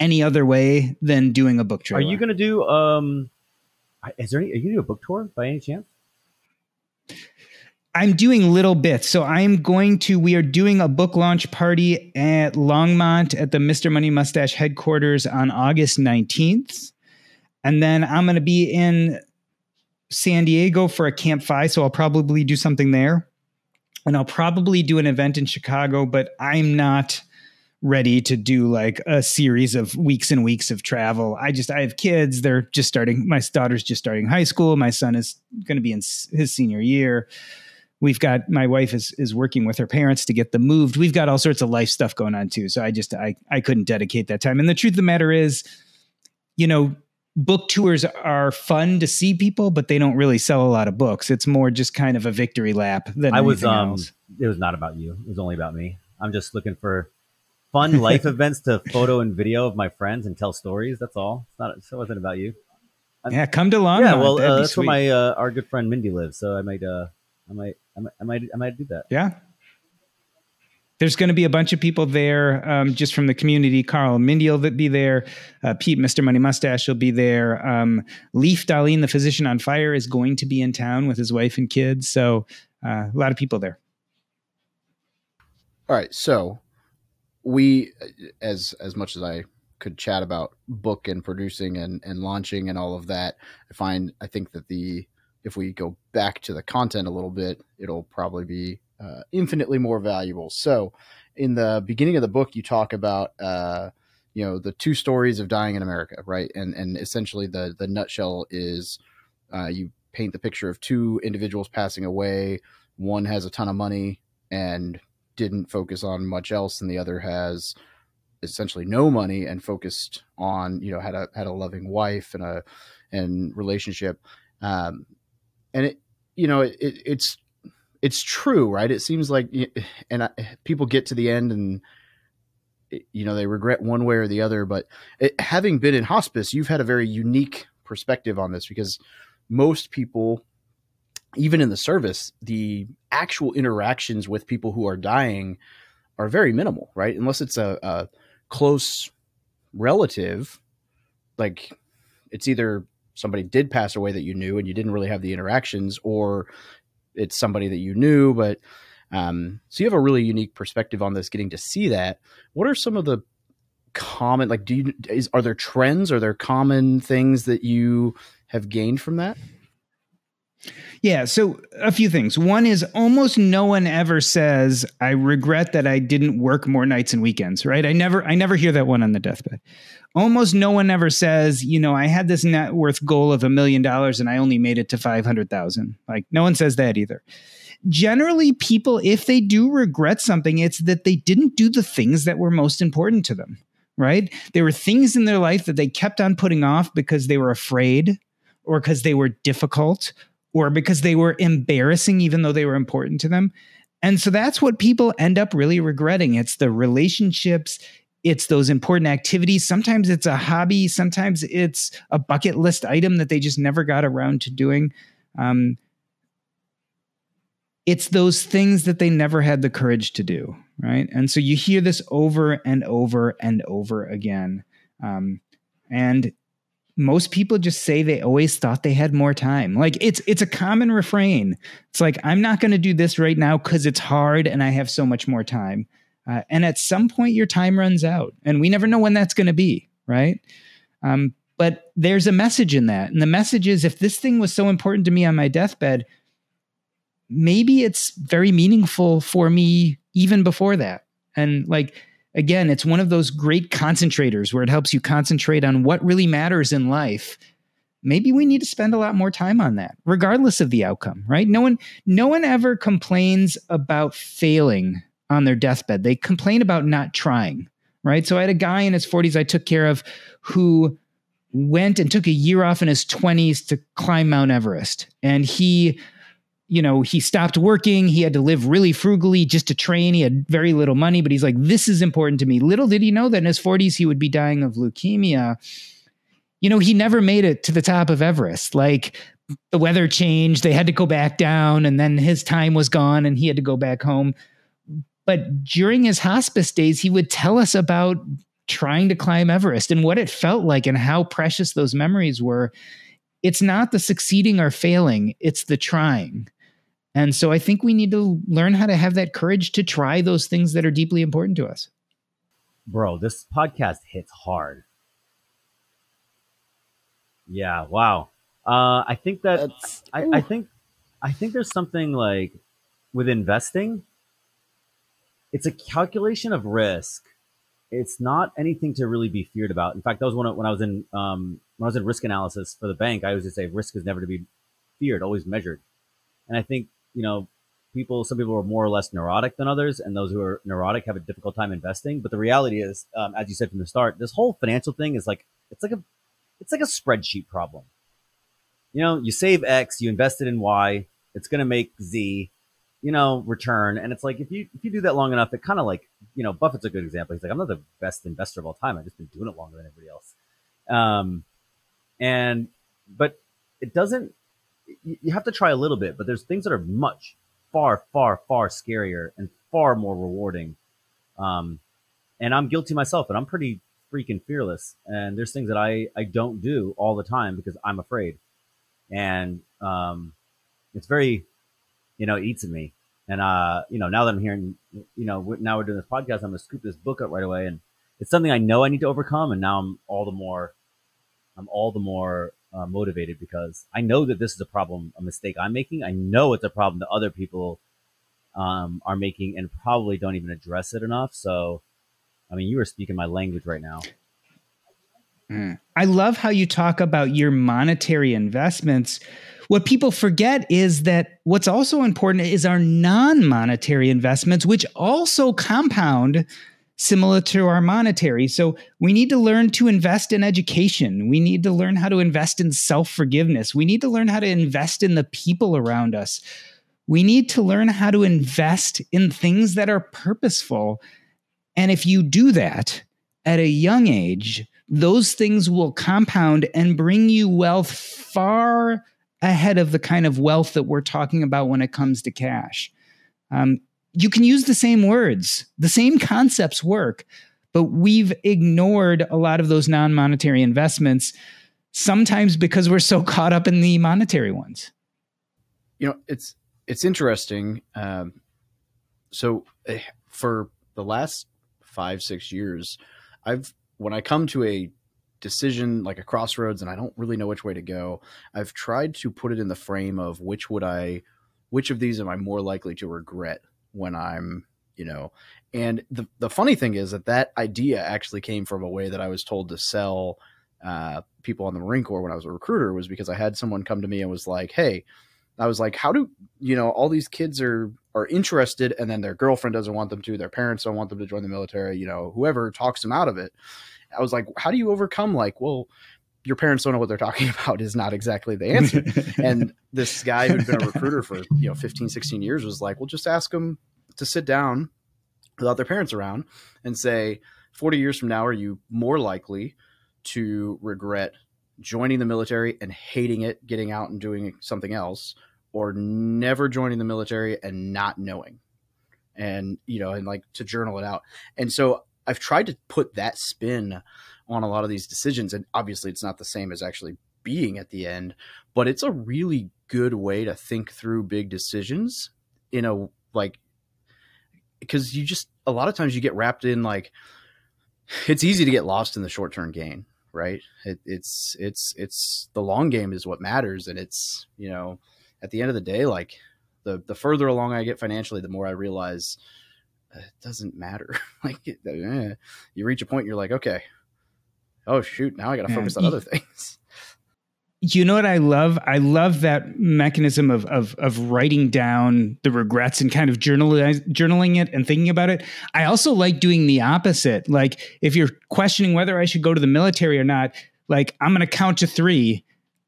D: any other way than doing a book trailer.
E: Are you going to do um is there any, are you going to do a book tour by any chance?
D: I'm doing little bits. So I'm going to, we are doing a book launch party at Longmont at the Mr. Money Mustache headquarters on August 19th. And then I'm going to be in San Diego for a Camp FI. So I'll probably do something there. And I'll probably do an event in Chicago, but I'm not ready to do like a series of weeks and weeks of travel. I just I have kids, they're just starting my daughter's just starting high school, my son is going to be in his senior year. We've got my wife is is working with her parents to get them moved. We've got all sorts of life stuff going on too. So I just I I couldn't dedicate that time. And the truth of the matter is, you know, book tours are fun to see people, but they don't really sell a lot of books. It's more just kind of a victory lap than I was um else.
E: it was not about you. It was only about me. I'm just looking for fun life events to photo and video of my friends and tell stories. That's all. It's not. It wasn't about you.
D: I'm, yeah, come to Long.
E: Yeah, well, uh, that's sweet. where my uh, our good friend Mindy lives. So I might, uh, I might, I might, I might, I might do that.
D: Yeah. There's going to be a bunch of people there um, just from the community. Carl Mindy will be there. Uh, Pete, Mr. Money Mustache, will be there. Um, Leif Dahleen, the physician on fire, is going to be in town with his wife and kids. So uh, a lot of people there.
A: All right. So we as as much as I could chat about book and producing and and launching and all of that, I find I think that the if we go back to the content a little bit, it'll probably be uh, infinitely more valuable. So, in the beginning of the book, you talk about uh, you know the two stories of dying in America, right? And and essentially the the nutshell is uh, you paint the picture of two individuals passing away. One has a ton of money and didn't focus on much else, and the other has essentially no money and focused on you know had a had a loving wife and a and relationship, um, and it you know it, it, it's it's true, right? It seems like and I, people get to the end and you know they regret one way or the other, but it, having been in hospice, you've had a very unique perspective on this because most people even in the service, the actual interactions with people who are dying are very minimal, right? Unless it's a, a close relative, like it's either somebody did pass away that you knew and you didn't really have the interactions, or it's somebody that you knew, but um, so you have a really unique perspective on this, getting to see that. What are some of the common like do you is are there trends are there common things that you have gained from that
D: yeah, so a few things. One is almost no one ever says, "I regret that I didn't work more nights and weekends." Right? I never, I never hear that one on the deathbed. Almost no one ever says, "You know, I had this net worth goal of a million dollars and I only made it to five hundred thousand. Like, no one says that either. Generally, people, if they do regret something, it's that they didn't do the things that were most important to them. Right? There were things in their life that they kept on putting off because they were afraid or because they were difficult or because they were embarrassing, even though they were important to them. And so that's what people end up really regretting. It's the relationships, it's those important activities. Sometimes it's a hobby, sometimes it's a bucket list item that they just never got around to doing. Um, it's those things that they never had the courage to do, right? And so you hear this over and over and over again. Um, and most people just say they always thought they had more time. Like it's it's a common refrain. It's like I'm not going to do this right now cuz it's hard and I have so much more time. Uh, and at some point your time runs out and we never know when that's going to be, right? Um, but there's a message in that. And the message is if this thing was so important to me on my deathbed, maybe it's very meaningful for me even before that. And like again, it's one of those great concentrators where it helps you concentrate on what really matters in life. Maybe we need to spend a lot more time on that, regardless of the outcome, right? No one, no one ever complains about failing on their deathbed. They complain about not trying, right? So I had a guy in his 40s I took care of who went and took a year off in his 20s to climb Mount Everest. And he you know, he stopped working. He had to live really frugally just to train. He had very little money, but he's like, this is important to me. Little did he know that in his 40s, he would be dying of leukemia. You know, he never made it to the top of Everest. Like, the weather changed, they had to go back down, and then his time was gone and he had to go back home. But during his hospice days, he would tell us about trying to climb Everest and what it felt like and how precious those memories were. It's not the succeeding or failing, it's the trying. And so I think we need to learn how to have that courage to try those things that are deeply important to us.
E: Bro, this podcast hits hard. Yeah, wow. Uh, I think that I, I think I think there's something like with investing, it's a calculation of risk. It's not anything to really be feared about. In fact, that was when I, when I was in um, when I was in risk analysis for the bank. I always just say risk is never to be feared, always measured. And I think you know people some people are more or less neurotic than others and those who are neurotic have a difficult time investing. But the reality is um, as you said from the start this whole financial thing is like it's like a it's like a spreadsheet problem. You know you save x you invest it in y it's going to make z you know return. And it's like if you if you do that long enough it kind of like you know buffett's a good example. He's like i'm not the best investor of all time. I've just been doing it longer than everybody else. Um and but it doesn't you have to try a little bit, but there's things that are much, far, far, far scarier and far more rewarding. Um, and I'm guilty myself, and I'm pretty freaking fearless. And there's things that I, I don't do all the time because I'm afraid. And um, it's very, you know, it eats at me. And, uh, you know, now that I'm hearing, you know, now we're doing this podcast, I'm going to scoop this book up right away. And it's something I know I need to overcome. And now I'm all the more, I'm all the more uh, motivated because I know that this is a problem, a mistake I'm making. I know it's a problem that other people um, are making and probably don't even address it enough. So, I mean, you are speaking my language right now.
D: Mm. I love how you talk about your monetary investments. What people forget is that what's also important is our non monetary investments, which also compound similar to our monetary. So we need to learn to invest in education. We need to learn how to invest in self forgiveness. We need to learn how to invest in the people around us. We need to learn how to invest in things that are purposeful. And if you do that at a young age, those things will compound and bring you wealth far ahead of the kind of wealth that we're talking about when it comes to cash. Um, you can use the same words, the same concepts work, but we've ignored a lot of those non monetary investments, sometimes because we're so caught up in the monetary ones.
A: You know, it's it's interesting. Um, so eh, for the last five six years, I've when I come to a decision like a crossroads and I don't really know which way to go, I've tried to put it in the frame of which would I which of these am I more likely to regret when I'm, you know, and the the funny thing is that that idea actually came from a way that I was told to sell uh, people on the Marine Corps when I was a recruiter was because I had someone come to me and was like, "Hey," I was like, "How do you know all these kids are are interested, and then their girlfriend doesn't want them to, their parents don't want them to join the military, you know, whoever talks them out of it." I was like, "How do you overcome like, well, your parents don't know what they're talking about is not exactly the answer. and this guy who'd been a recruiter for, you know, 15, 16 years was like, well, just ask them to sit down without their parents around and say, 40 years from now, are you more likely to regret joining the military and hating it, getting out and doing something else, or never joining the military and not knowing? And, you know, and like to journal it out. And so I've tried to put that spin on a lot of these decisions. And obviously, it's not the same as actually being at the end, but it's a really good way to think through big decisions in a like because you just a lot of times you get wrapped in like it's easy to get lost in the short term gain right it, it's it's it's the long game is what matters and it's you know at the end of the day like the the further along i get financially the more i realize uh, it doesn't matter like eh, you reach a point you're like okay oh shoot, now I got to focus on other things.
D: You know what I love? I love that mechanism of of of writing down the regrets and kind of journaling it and thinking about it. I also like doing the opposite. Like if you're questioning whether I should go to the military or not, like I'm going to count to 3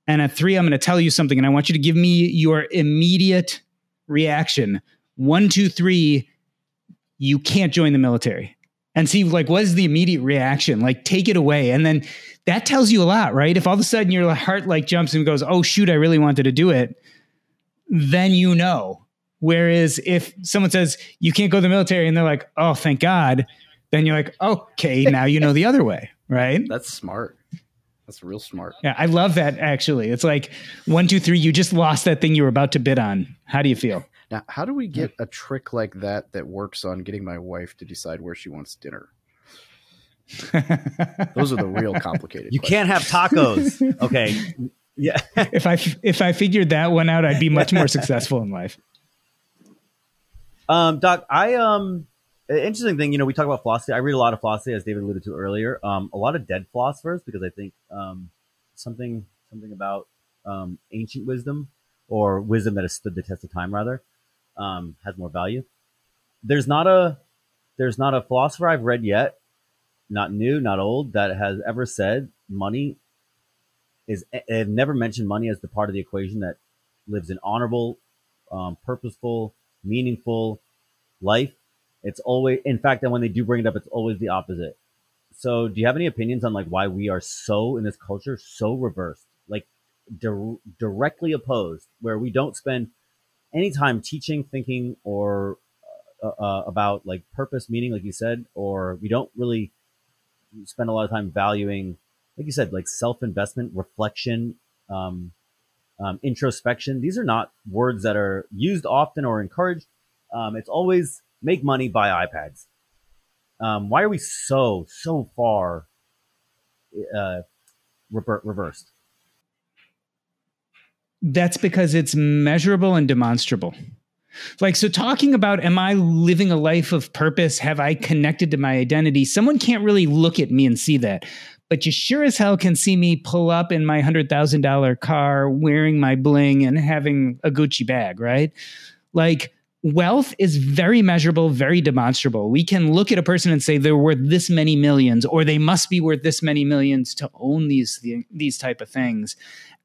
D: and at 3 I'm going to tell you something and I want you to give me your immediate reaction. One, two, three, you can't join the military and see like what is the immediate reaction? Like take it away. And then that tells you a lot right? If all of a sudden your heart like jumps and goes oh shoot i really wanted to do it then you know. Whereas if someone says you can't go to the military and they're like oh thank god then you're like okay now you know the other way right?
A: That's smart. That's real smart.
D: Yeah i love that actually. It's like one two three you just lost that thing you were about to bid on. How do you feel
A: now, how do we get a trick like that that works on getting my wife to decide where she wants dinner? Those are the real complicated.
E: You questions. can't have tacos. Okay.
D: Yeah. if I if I figured that one out, I'd be much more successful in life.
E: Um, Doc, I um, interesting thing. You know, we talk about philosophy. I read a lot of philosophy, as David alluded to earlier. Um, a lot of dead philosophers because I think um, something something about um, ancient wisdom or wisdom that has stood the test of time, rather um, has more value. There's not a there's not a philosopher I've read yet, not new, not old, that has ever said money is. Have never mentioned money as the part of the equation that lives an honorable, um, purposeful, meaningful life. It's always, in fact, that when they do bring it up, it's always the opposite. So, do you have any opinions on like why we are so in this culture so reversed, like di- directly opposed, where we don't spend anytime teaching, thinking, or uh, uh, about like purpose, meaning, like you said, or we don't really spend a lot of time valuing, like you said, like self investment, reflection, um, um, introspection. These are not words that are used often or encouraged. Um, it's always make money, buy iPads. Um, why are we so so far uh, reversed?
D: That's because it's measurable and demonstrable. Like, so talking about, am I living a life of purpose? Have I connected to my identity? Someone can't really look at me and see that. But you sure as hell can see me pull up in my $100,000 car wearing my bling and having a Gucci bag, right? Like, wealth is very measurable, very demonstrable. We can look at a person and say they're worth this many millions, or they must be worth this many millions to own these these type of things.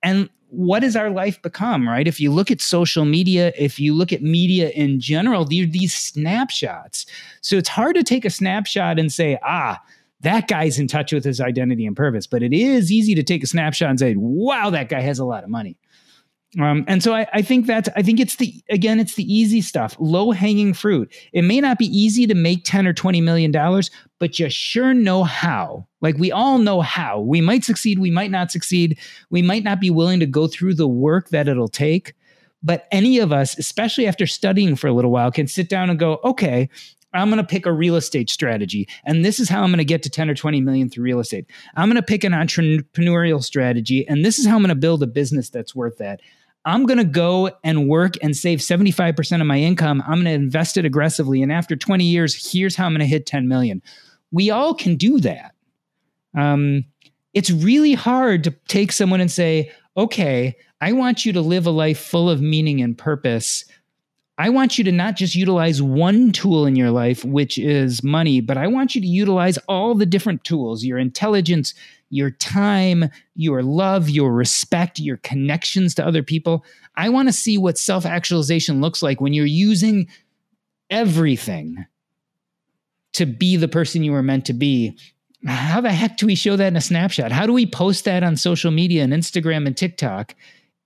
D: And what has our life become, right? If you look at social media, if you look at media in general, these these snapshots. So it's hard to take a snapshot and say, ah, that guy's in touch with his identity and purpose. But it is easy to take a snapshot and say, wow, that guy has a lot of money. Um, and so I, I think that I think it's the again it's the easy stuff, low hanging fruit. It may not be easy to make ten or twenty million dollars, but you sure know how. Like we all know how. We might succeed, we might not succeed. We might not be willing to go through the work that it'll take. But any of us, especially after studying for a little while, can sit down and go, okay, I'm going to pick a real estate strategy. And this is how I'm going to get to 10 or 20 million through real estate. I'm going to pick an entrepreneurial strategy. And this is how I'm going to build a business that's worth that. I'm going to go and work and save 75% of my income. I'm going to invest it aggressively. And after 20 years, here's how I'm going to hit 10 million. We all can do that. Um, it's really hard to take someone and say, okay, I want you to live a life full of meaning and purpose. I want you to not just utilize one tool in your life, which is money, but I want you to utilize all the different tools your intelligence, your time, your love, your respect, your connections to other people. I want to see what self actualization looks like when you're using everything to be the person you were meant to be. How the heck do we show that in a snapshot? How do we post that on social media and Instagram and TikTok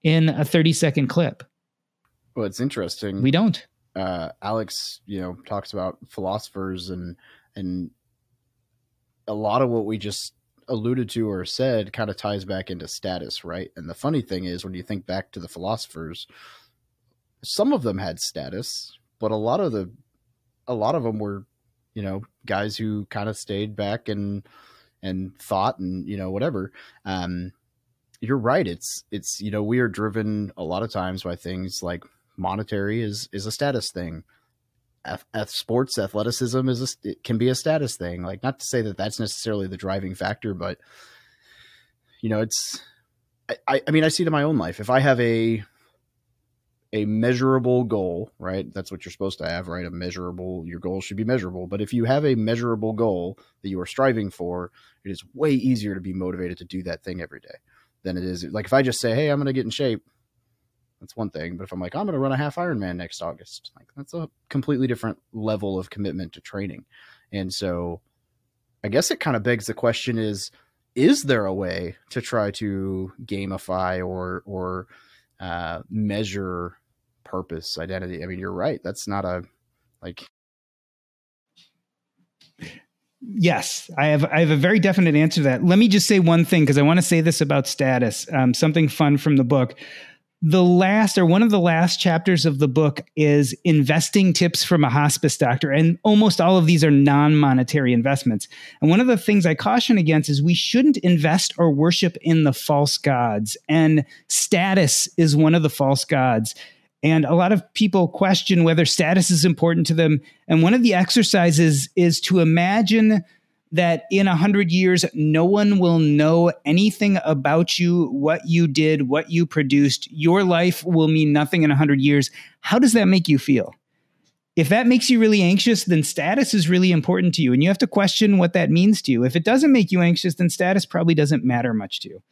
D: in a 30 second clip?
A: Well, it's interesting.
D: We don't.
A: Uh, Alex, you know, talks about philosophers and and a lot of what we just alluded to or said kind of ties back into status, right? And the funny thing is, when you think back to the philosophers, some of them had status, but a lot of the a lot of them were, you know, guys who kind of stayed back and and thought and you know whatever. Um, you're right. It's it's you know we are driven a lot of times by things like monetary is is a status thing sports athleticism is a, it can be a status thing. Like not to say that that's necessarily the driving factor, but you know, it's I, I mean, I see it in my own life. If I have a a measurable goal, right? That's what you're supposed to have, right? A measurable, your goal should be measurable. But if you have a measurable goal that you are striving for, it is way easier to be motivated to do that thing every day than it is. Like if I just say, Hey, I'm going to get in shape that's one thing. But if I'm like, I'm going to run a half Ironman next August, like that's a completely different level of commitment to training. And so I guess it kind of begs the question is is there a way to try to gamify or or uh, measure purpose identity? I mean, you're right. That's not a like
D: Yes, I have. I have a very definite answer to that. Let me just say one thing because I want to say this about status. Um, something fun from the book the last or one of the last chapters of the book is investing tips from a hospice doctor. And almost all of these are non-monetary investments. And one of the things i caution against is we shouldn't invest or worship in the false gods. And status is one of the false gods. And a lot of people question whether status is important to them. And one of the exercises is to imagine that in a hundred years, no one will know anything about you, what you did, what you produced. Your life will mean nothing in a hundred years. How does that make you feel? If that makes you really anxious, then status is really important to you. And you have to question what that means to you. If it doesn't make you anxious, then status probably doesn't matter much to you.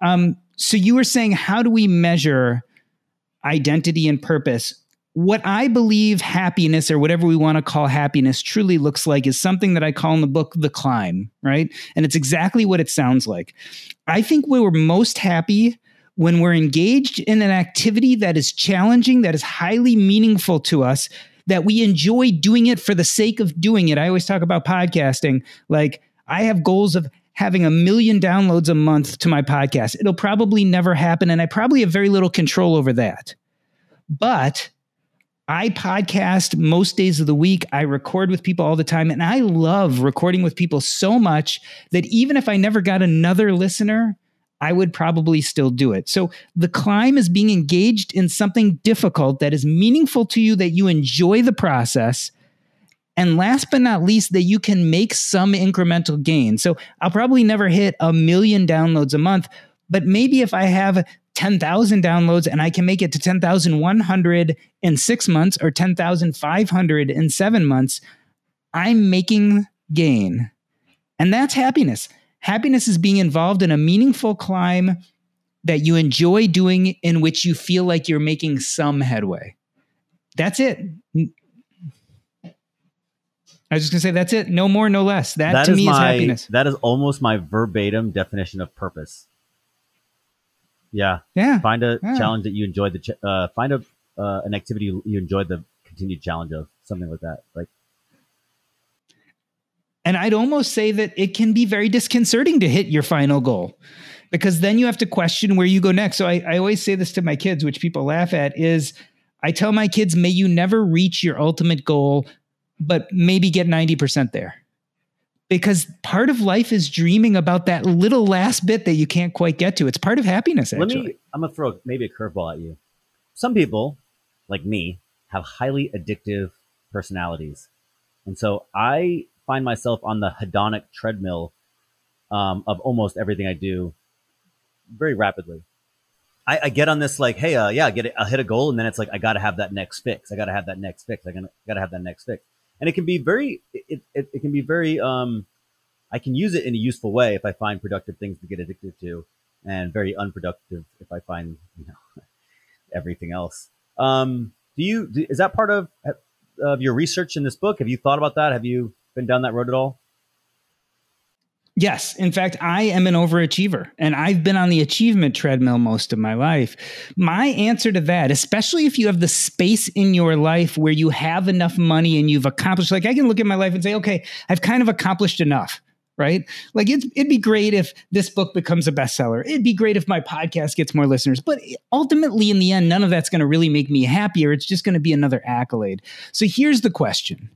D: Um, so you were saying, how do we measure identity and purpose? What I believe happiness or whatever we want to call happiness truly looks like is something that I call in the book the climb, right? And it's exactly what it sounds like. I think we were most happy when we're engaged in an activity that is challenging, that is highly meaningful to us, that we enjoy doing it for the sake of doing it. I always talk about podcasting. Like, I have goals of having a million downloads a month to my podcast. It'll probably never happen, and I probably have very little control over that. But I podcast most days of the week. I record with people all the time. And I love recording with people so much that even if I never got another listener, I would probably still do it. So the climb is being engaged in something difficult that is meaningful to you, that you enjoy the process. And last but not least, that you can make some incremental gain. So I'll probably never hit a million downloads a month, but maybe if I have 10,000 downloads and I can make it to 10,100 in six months or 10,500 in seven months, I'm making gain. And that's happiness. Happiness is being involved in a meaningful climb that you enjoy doing, in which you feel like you're making some headway. That's it. I was just gonna say that's it. No more, no less. That, that to is me my, is happiness.
E: That is almost my verbatim definition of purpose. Yeah.
D: Yeah.
E: Find a
D: yeah.
E: challenge that you enjoy the, ch- uh, find a, uh, an activity you enjoy the continued challenge of something like that. Like,
D: and I'd almost say that it can be very disconcerting to hit your final goal because then you have to question where you go next. So I, I always say this to my kids, which people laugh at is I tell my kids, may you never reach your ultimate goal, but maybe get 90% there because part of life is dreaming about that little last bit that you can't quite get to. It's part of happiness. Actually,
E: Let me. I'm gonna throw maybe a curveball at you. Some people, like me, have highly addictive personalities, and so I find myself on the hedonic treadmill um, of almost everything I do very rapidly. I, I, get on this like, hey, uh, yeah, I get it. I'll hit a goal, and then it's like I got to have that next fix. I got to have that next fix. I got to have that next fix and it can be very it, it, it can be very um i can use it in a useful way if i find productive things to get addicted to and very unproductive if i find you know everything else. Um do you do, is that part of of your research in this book? Have you thought about that? Have you been down that road at all
D: Yes. In fact, I am an overachiever and I've been on the achievement treadmill most of my life. My answer to that, especially if you have the space in your life where you have enough money and you've accomplished, like I can look at my life and say, okay, I've kind of accomplished enough. Right? Like it'd, it'd be great if this book becomes a bestseller. It'd be great if my podcast gets more listeners. But ultimately, in the end, none of that's going to really make me happier. It's just going to be another accolade. So here's the question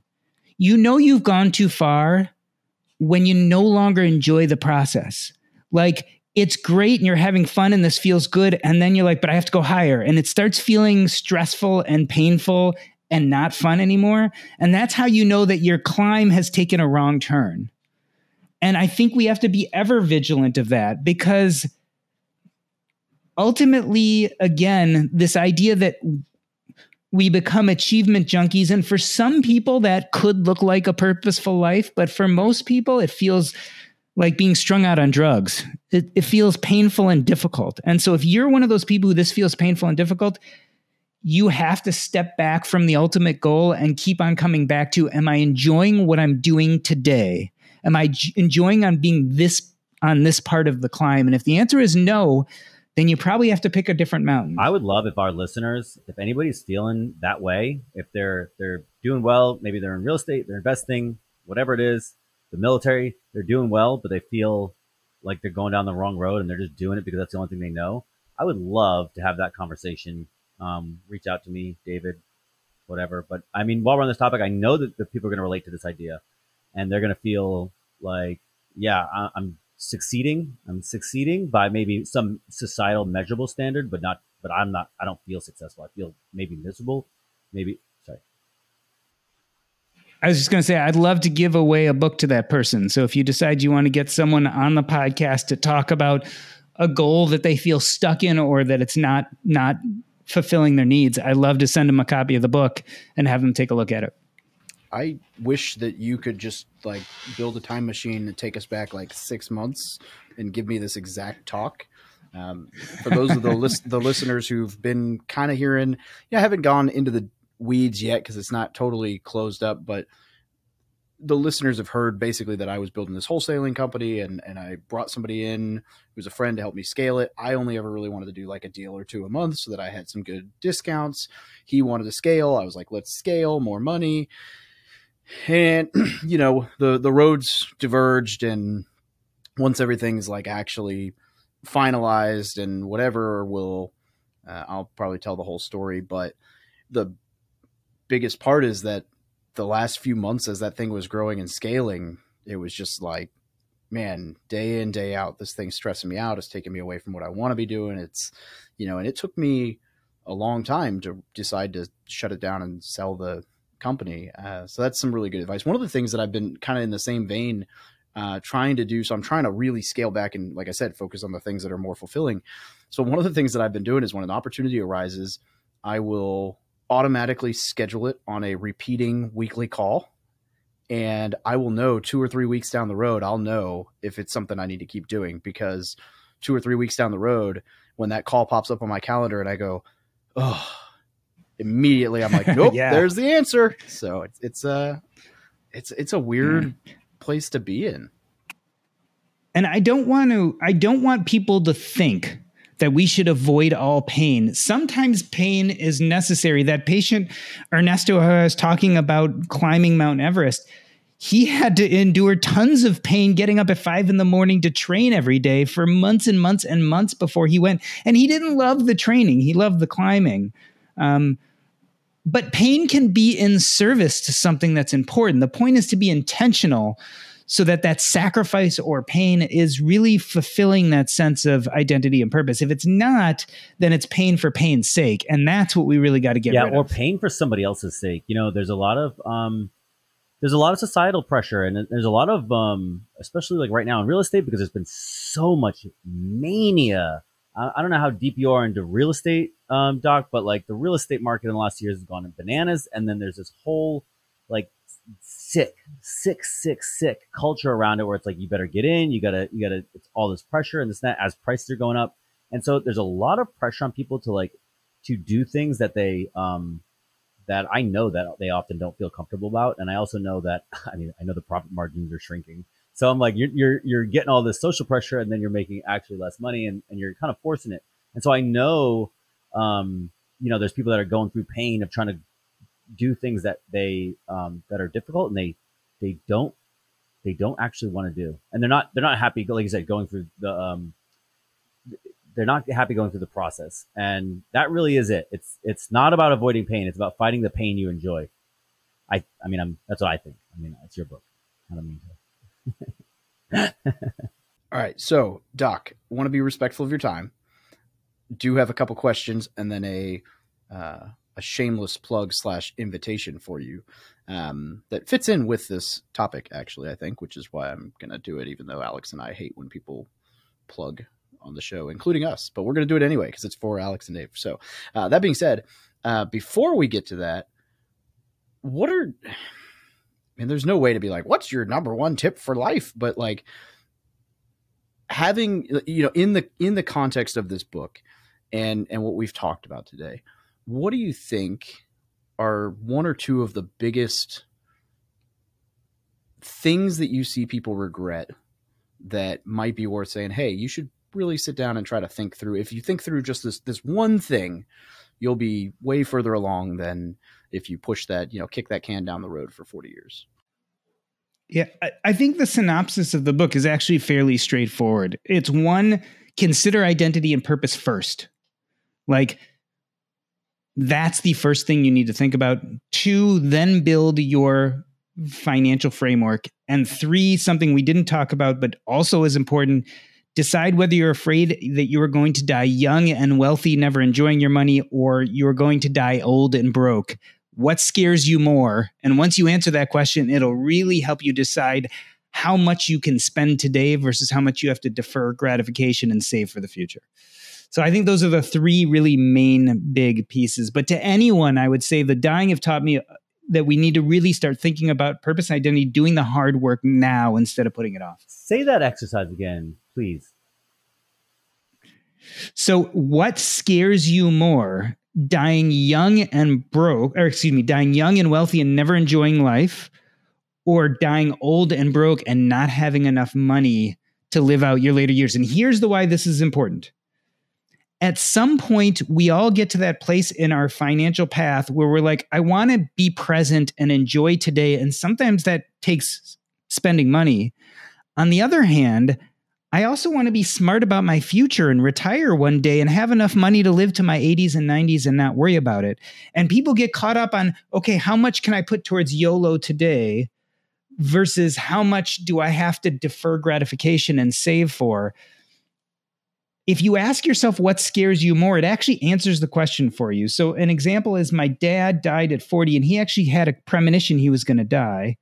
D: You know, you've gone too far when you no longer enjoy the process. Like it's great and you're having fun and this feels good. And then you're like, but I have to go higher. And it starts feeling stressful and painful and not fun anymore. And that's how you know that your climb has taken a wrong turn. And I think we have to be ever vigilant of that because ultimately, again, this idea that we become achievement junkies. And for some people, that could look like a purposeful life. But for most people, it feels like being strung out on drugs. It, it, feels painful and difficult. And so, if you're one of those people who this feels painful and difficult, you have to step back from the ultimate goal and keep on coming back to Am I enjoying what I'm doing today? Am I j- enjoying on being this on this part of the climb? And if the answer is no, then you probably have to pick a different mountain.
E: I would love if our listeners, if anybody's feeling that way, if they're they're doing well, maybe they're in real estate, they're investing, whatever it is, the military, they're doing well, but they feel like they're going down the wrong road and they're just doing it because that's the only thing they know. I would love to have that conversation. Um, reach out to me, David, whatever. But I mean, while we're on this topic, I know that the people are going to relate to this idea and they're going to feel like, yeah, I, I'm succeeding. I'm succeeding by maybe some societal measurable standard, but not, but I'm not, I don't feel successful. I feel maybe miserable. Maybe, sorry.
D: I was just going to say, I'd love to give away a book to that person. So if you decide you want to get someone on the podcast to talk about a goal that they feel stuck in or that it's not, not fulfilling their needs, I'd love to send them a copy of the book and have them take a look at it.
A: I wish that you could just like build a time machine and take us back like six months and give me this exact talk. Um, for those of the list, the listeners who've been kind of hearing, yeah, I haven't gone into the weeds yet because it's not totally closed up, but the listeners have heard basically that I was building this wholesaling company and, and I brought somebody in who's a friend to help me scale it. I only ever really wanted to do like a deal or two a month so that I had some good discounts. He wanted to scale. I was like, let's scale more money and you know the the roads diverged and once everything's like actually finalized and whatever will uh, i'll probably tell the whole story but the biggest part is that the last few months as that thing was growing and scaling it was just like man day in day out this thing's stressing me out it's taking me away from what i want to be doing it's you know and it took me a long time to decide to shut it down and sell the company. Uh, so that's some really good advice. One of the things that I've been kind of in the same vein uh, trying to do. So I'm trying to really scale back and, like I said, focus on the things that are more fulfilling. So one of the things that I've been doing is when an opportunity arises, I will automatically schedule it on a repeating weekly call. And I will know two or three weeks down the road, I'll know if it's something I need to keep doing because two or three weeks down the road, when that call pops up on my calendar and I go, oh, immediately I'm like, nope, yeah. there's the answer. So it's it's a it's it's a weird mm. place to be in.
D: And I don't want to I don't want people to think that we should avoid all pain. Sometimes pain is necessary. That patient Ernesto I was talking about climbing Mount Everest, he had to endure tons of pain getting up at five in the morning to train every day for months and months and months before he went. And he didn't love the training, he loved the climbing. Um, but pain can be in service to something that's important. The point is to be intentional so that that sacrifice or pain is really fulfilling that sense of identity and purpose. If it's not, then it's pain for pain's sake, and that's what we really got to get.
E: Yeah, or
D: of.
E: pain for somebody else's sake. You know, there's a lot of um, there's a lot of societal pressure, and there's a lot of um, especially like right now in real estate because there's been so much mania I, don't know how deep you are into real estate, um, Doc, but like the real estate market in the last years has gone bananas. And then there's this whole like sick, sick, sick, sick culture around it where it's like you better get in, you gotta, you gotta, it's all this pressure and this and that as prices are going up. And so there's a lot of pressure on people to like to do things that they um that I know that they often don't feel comfortable about. And I also know that I mean I know the profit margins are shrinking. So I'm like, you're, you're, you're getting all this social pressure and then you're making actually less money and, and you're kind of forcing it. And so I know, um, you know, there's people that are going through pain of trying to do things that they, um, that are difficult and they, they don't, they don't actually want to do. And they're not, they're not happy, like you said, going through the, um, they're not happy going through the process. And that really is it. It's, it's not about avoiding pain. It's about fighting the pain you enjoy. I, I mean, I'm, that's what I think. I mean, it's your book. I don't mean to.
A: All right. So, Doc, want to be respectful of your time. Do have a couple questions and then a uh, a shameless plug slash invitation for you um, that fits in with this topic. Actually, I think, which is why I'm going to do it, even though Alex and I hate when people plug on the show, including us. But we're going to do it anyway because it's for Alex and Dave. So, uh, that being said, uh, before we get to that, what are mean, there's no way to be like, what's your number one tip for life? But like having, uh, you know, in the in the context of this book and and what we've talked about today, what do you think are one or two of the biggest things that you see people regret that might be worth saying, hey, you should really sit down and try to think through. If you think through just this this one thing, you'll be way further along than if you push that, you know, kick that can down the road for 40 years.
D: Yeah, I, I think the synopsis of the book is actually fairly straightforward. It's one, consider identity and purpose first. Like, that's the first thing you need to think about. Two, then build your financial framework. And three, something we didn't talk about, but also is important decide whether you're afraid that you are going to die young and wealthy, never enjoying your money, or you're going to die old and broke. What scares you more? And once you answer that question, it'll really help you decide how much you can spend today versus how much you have to defer gratification and save for the future. So I think those are the three really main big pieces. But to anyone, I would say the dying have taught me uh, that we need to really start thinking about purpose and identity, doing the hard work now instead of putting it off.
E: Say that exercise again, please.
D: So, what scares you more, dying young and broke, or excuse me, dying young and wealthy and never enjoying life, or dying old and broke and not having enough money to live out your later years? And here's the why this is important at some point, we all get to that place in our financial path where we're like, I want to be present and enjoy today. And sometimes that takes spending money. On the other hand, I also want to be smart about my future and retire one day and have enough money to live to my 80s and 90s and not worry about it. And people get caught up on, okay, how much can I put towards YOLO today versus how much do I have to defer gratification and save for? if you ask yourself what scares you more, it actually answers the question for you. So, an example is my dad died at 40 and he actually had a premonition he was going to die.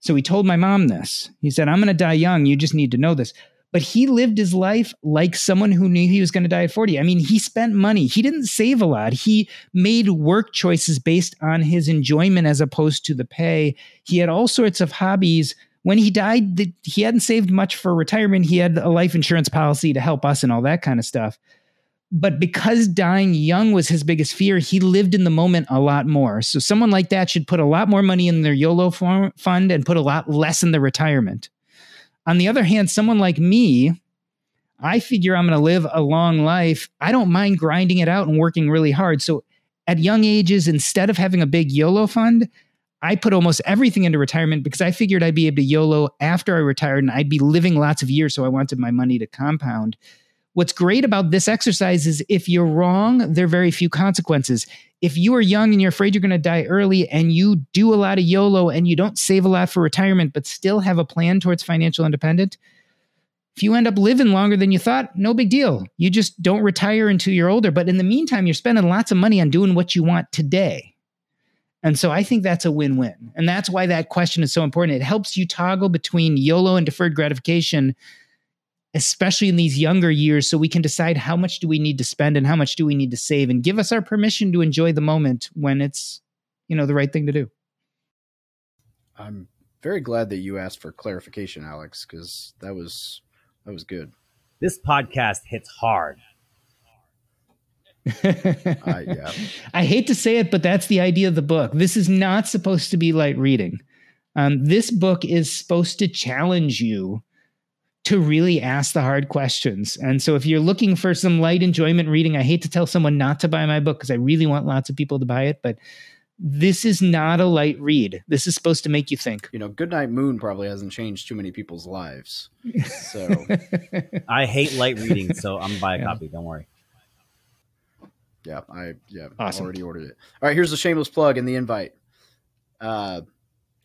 D: So, he told my mom this. He said, I'm going to die young. You just need to know this. But he lived his life like someone who knew he was going to die at 40. I mean, he spent money. He didn't save a lot. He made work choices based on his enjoyment as opposed to the pay. He had all sorts of hobbies when he died, the, he hadn't saved much for retirement. He had a life insurance policy to help us and all that kind of stuff. But because dying young was his biggest fear, he lived in the moment a lot more. So someone like that should put a lot more money in their YOLO fund and put a lot less in the retirement. On the other hand, someone like me, I figure I'm going to live a long life. I don't mind grinding it out and working really hard. So at young ages, instead of having a big YOLO fund, I put almost everything into retirement because I figured I'd be able to YOLO after I retired and I'd be living lots of years. So I wanted my money to compound. What's great about this exercise is if you're wrong, there are very few consequences. If you are young and you're afraid you're going to die early and you do a lot of YOLO and you don't save a lot for retirement, but still have a plan towards financial independence, if you end up living longer than you thought, no big deal. You just don't retire until you're older. But in the meantime, you're spending lots of money on doing what you want today. And so I think that's a win win. And that's why that question is so important. It helps you toggle between YOLO and deferred gratification, especially in these younger years, so we can decide how much do we need to spend and how much do we need to save and give us our permission to enjoy the moment when it's, you know, the right thing to do.
A: I'm very glad that you asked for clarification, Alex, because that was that was good.
E: This podcast hits hard
D: uh, yeah. I hate to say it, but that's the idea of the book. This is not supposed to be light reading. Um, this book is supposed to challenge you to really ask the hard questions. And so, if you're looking for some light enjoyment reading, I hate to tell someone not to buy my book because I really want lots of people to buy it, but this is not a light read. This is supposed to make you think.
A: You know, Goodnight Moon probably hasn't changed too many people's lives. So
E: I hate light reading, so I'm gonna buy a yeah. copy. Don't worry.
A: Yeah, I yeah awesome. already ordered it. All right, here's the shameless plug in the invite. Uh,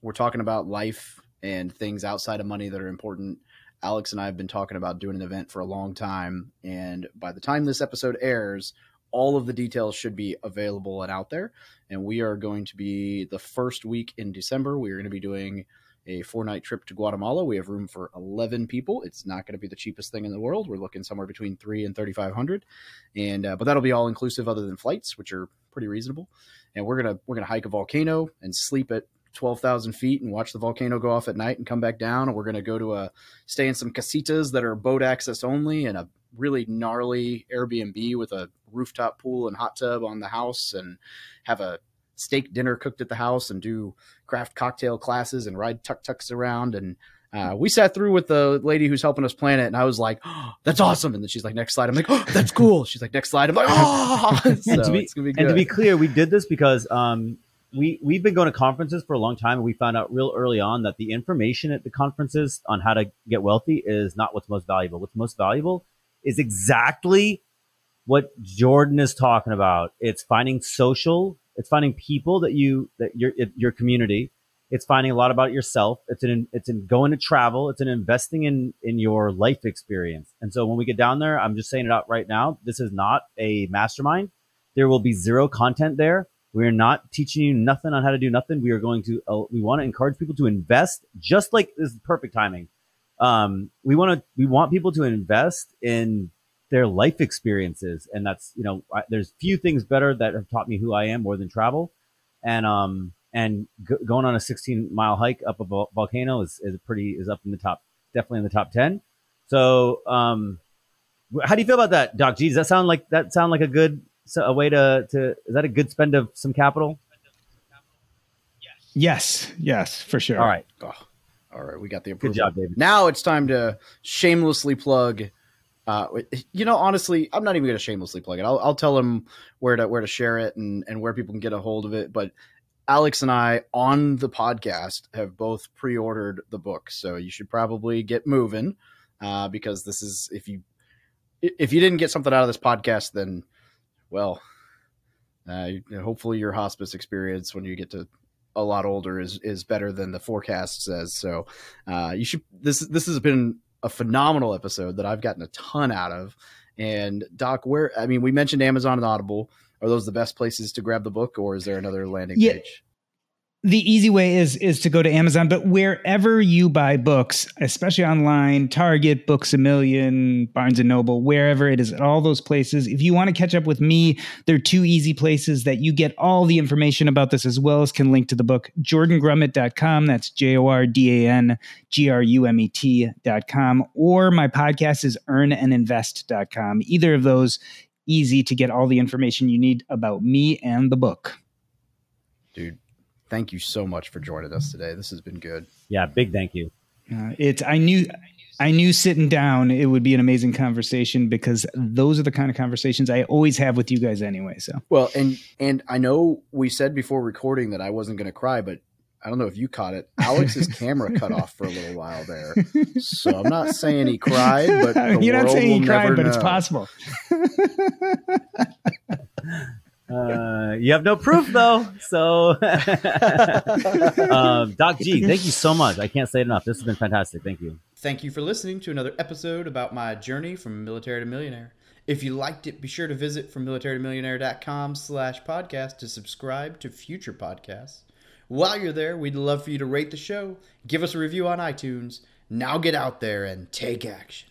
A: we're talking about life and things outside of money that are important. Alex and I have been talking about doing an event for a long time, and by the time this episode airs, all of the details should be available and out there. And we are going to be the first week in December. We are going to be doing a four night trip to Guatemala. We have room for 11 people. It's not going to be the cheapest thing in the world. We're looking somewhere between three and 3,500. And, uh, but that'll be all inclusive other than flights, which are pretty reasonable. And we're going to, we're going to hike a volcano and sleep at 12,000 feet and watch the volcano go off at night and come back down. And we're going to go to a, stay in some casitas that are boat access only and a really gnarly Airbnb with a rooftop pool and hot tub on the house and have a steak dinner cooked at the house and do craft cocktail classes and ride tuk tuks around. And uh, we sat through with the lady who's helping us plan it, and I was like, oh, "That's awesome!" And then she's like, "Next slide." I'm like, "Oh, that's cool." She's like, "Next slide." I'm like, "Oh!" so
E: and, to be, be and to be clear, we did this because um, we we've been going to conferences for a long time, and we found out real early on that the information at the conferences on how to get wealthy is not what's most valuable. What's most valuable is exactly what Jordan is talking about. It's finding social. It's finding people that you that your your community. It's finding a lot about yourself. It's in it's in going to travel. It's in investing in in your life experience. And so when we get down there, I'm just saying it out right now. This is not a mastermind. There will be zero content there. We are not teaching you nothing on how to do nothing. We are going to uh, we want to encourage people to invest. Just like this is perfect timing. Um, we want to we want people to invest in their life experiences. And that's, you know, I, there's few things better that have taught me who I am more than travel. And, um, and going on a 16 mile hike up a vo- volcano is, is pretty, is up in the top, definitely in the top 10. So, um, how do you feel about that, Doc G? Does that sound like, that sound like a good, a way to, to, is that a good spend of some capital?
D: Yes. Yes, Yes, for sure.
E: All right.
A: Oh, all right. We got the approval.
E: Good job, David.
A: Now it's time to shamelessly plug uh, you know, honestly, I'm not even going to shamelessly plug it. I'll, I'll tell them where to where to share it and and where people can get a hold of it. But Alex and I on the podcast have both pre-ordered the book, so you should probably get moving uh, because this is if you if you didn't get something out of this podcast, then well, uh, hopefully your hospice experience when you get to a lot older is is better than the forecast says. So uh, you should this this has been a phenomenal episode that I've gotten a ton out of. And Doc, where I mean, we mentioned Amazon and Audible. Are those the best places to grab the book, or is there another landing yeah. page?
D: The easy way is is to go to Amazon, but wherever you buy books, especially online, Target, Books a Million, Barnes and Noble, wherever it is, at all those places. If you want to catch up with me, there are two easy places that you get all the information about this as well as can link to the book, jordangrumet.com. That's J O R D A N G R U M E T.com. Or my podcast is earnandinvest.com. Either of those easy to get all the information you need about me and the book.
A: Dude, thank you so much for joining us today. This has been good.
E: Yeah, big thank you.
D: Uh, it's I knew I knew sitting down it would be an amazing conversation because those are the kind of conversations I always have with you guys anyway. So
A: well, and and I know we said before recording that I wasn't going to cry, but I don't know if you caught it. Alex's camera cut off for a little while there, so I'm not saying he cried, but
D: you're not saying he cried, but
A: know.
D: it's possible.
E: Uh, you have no proof though. So, um, Doc G, thank you so much. I can't say it enough. This has been fantastic. Thank you.
A: Thank you for listening to another episode about my journey from military to millionaire. If you liked it, be sure to visit from military to millionaire.com slash podcast to subscribe to future podcasts. While you're there, we'd love for you to rate the show, give us a review on iTunes. Now get out there and take action.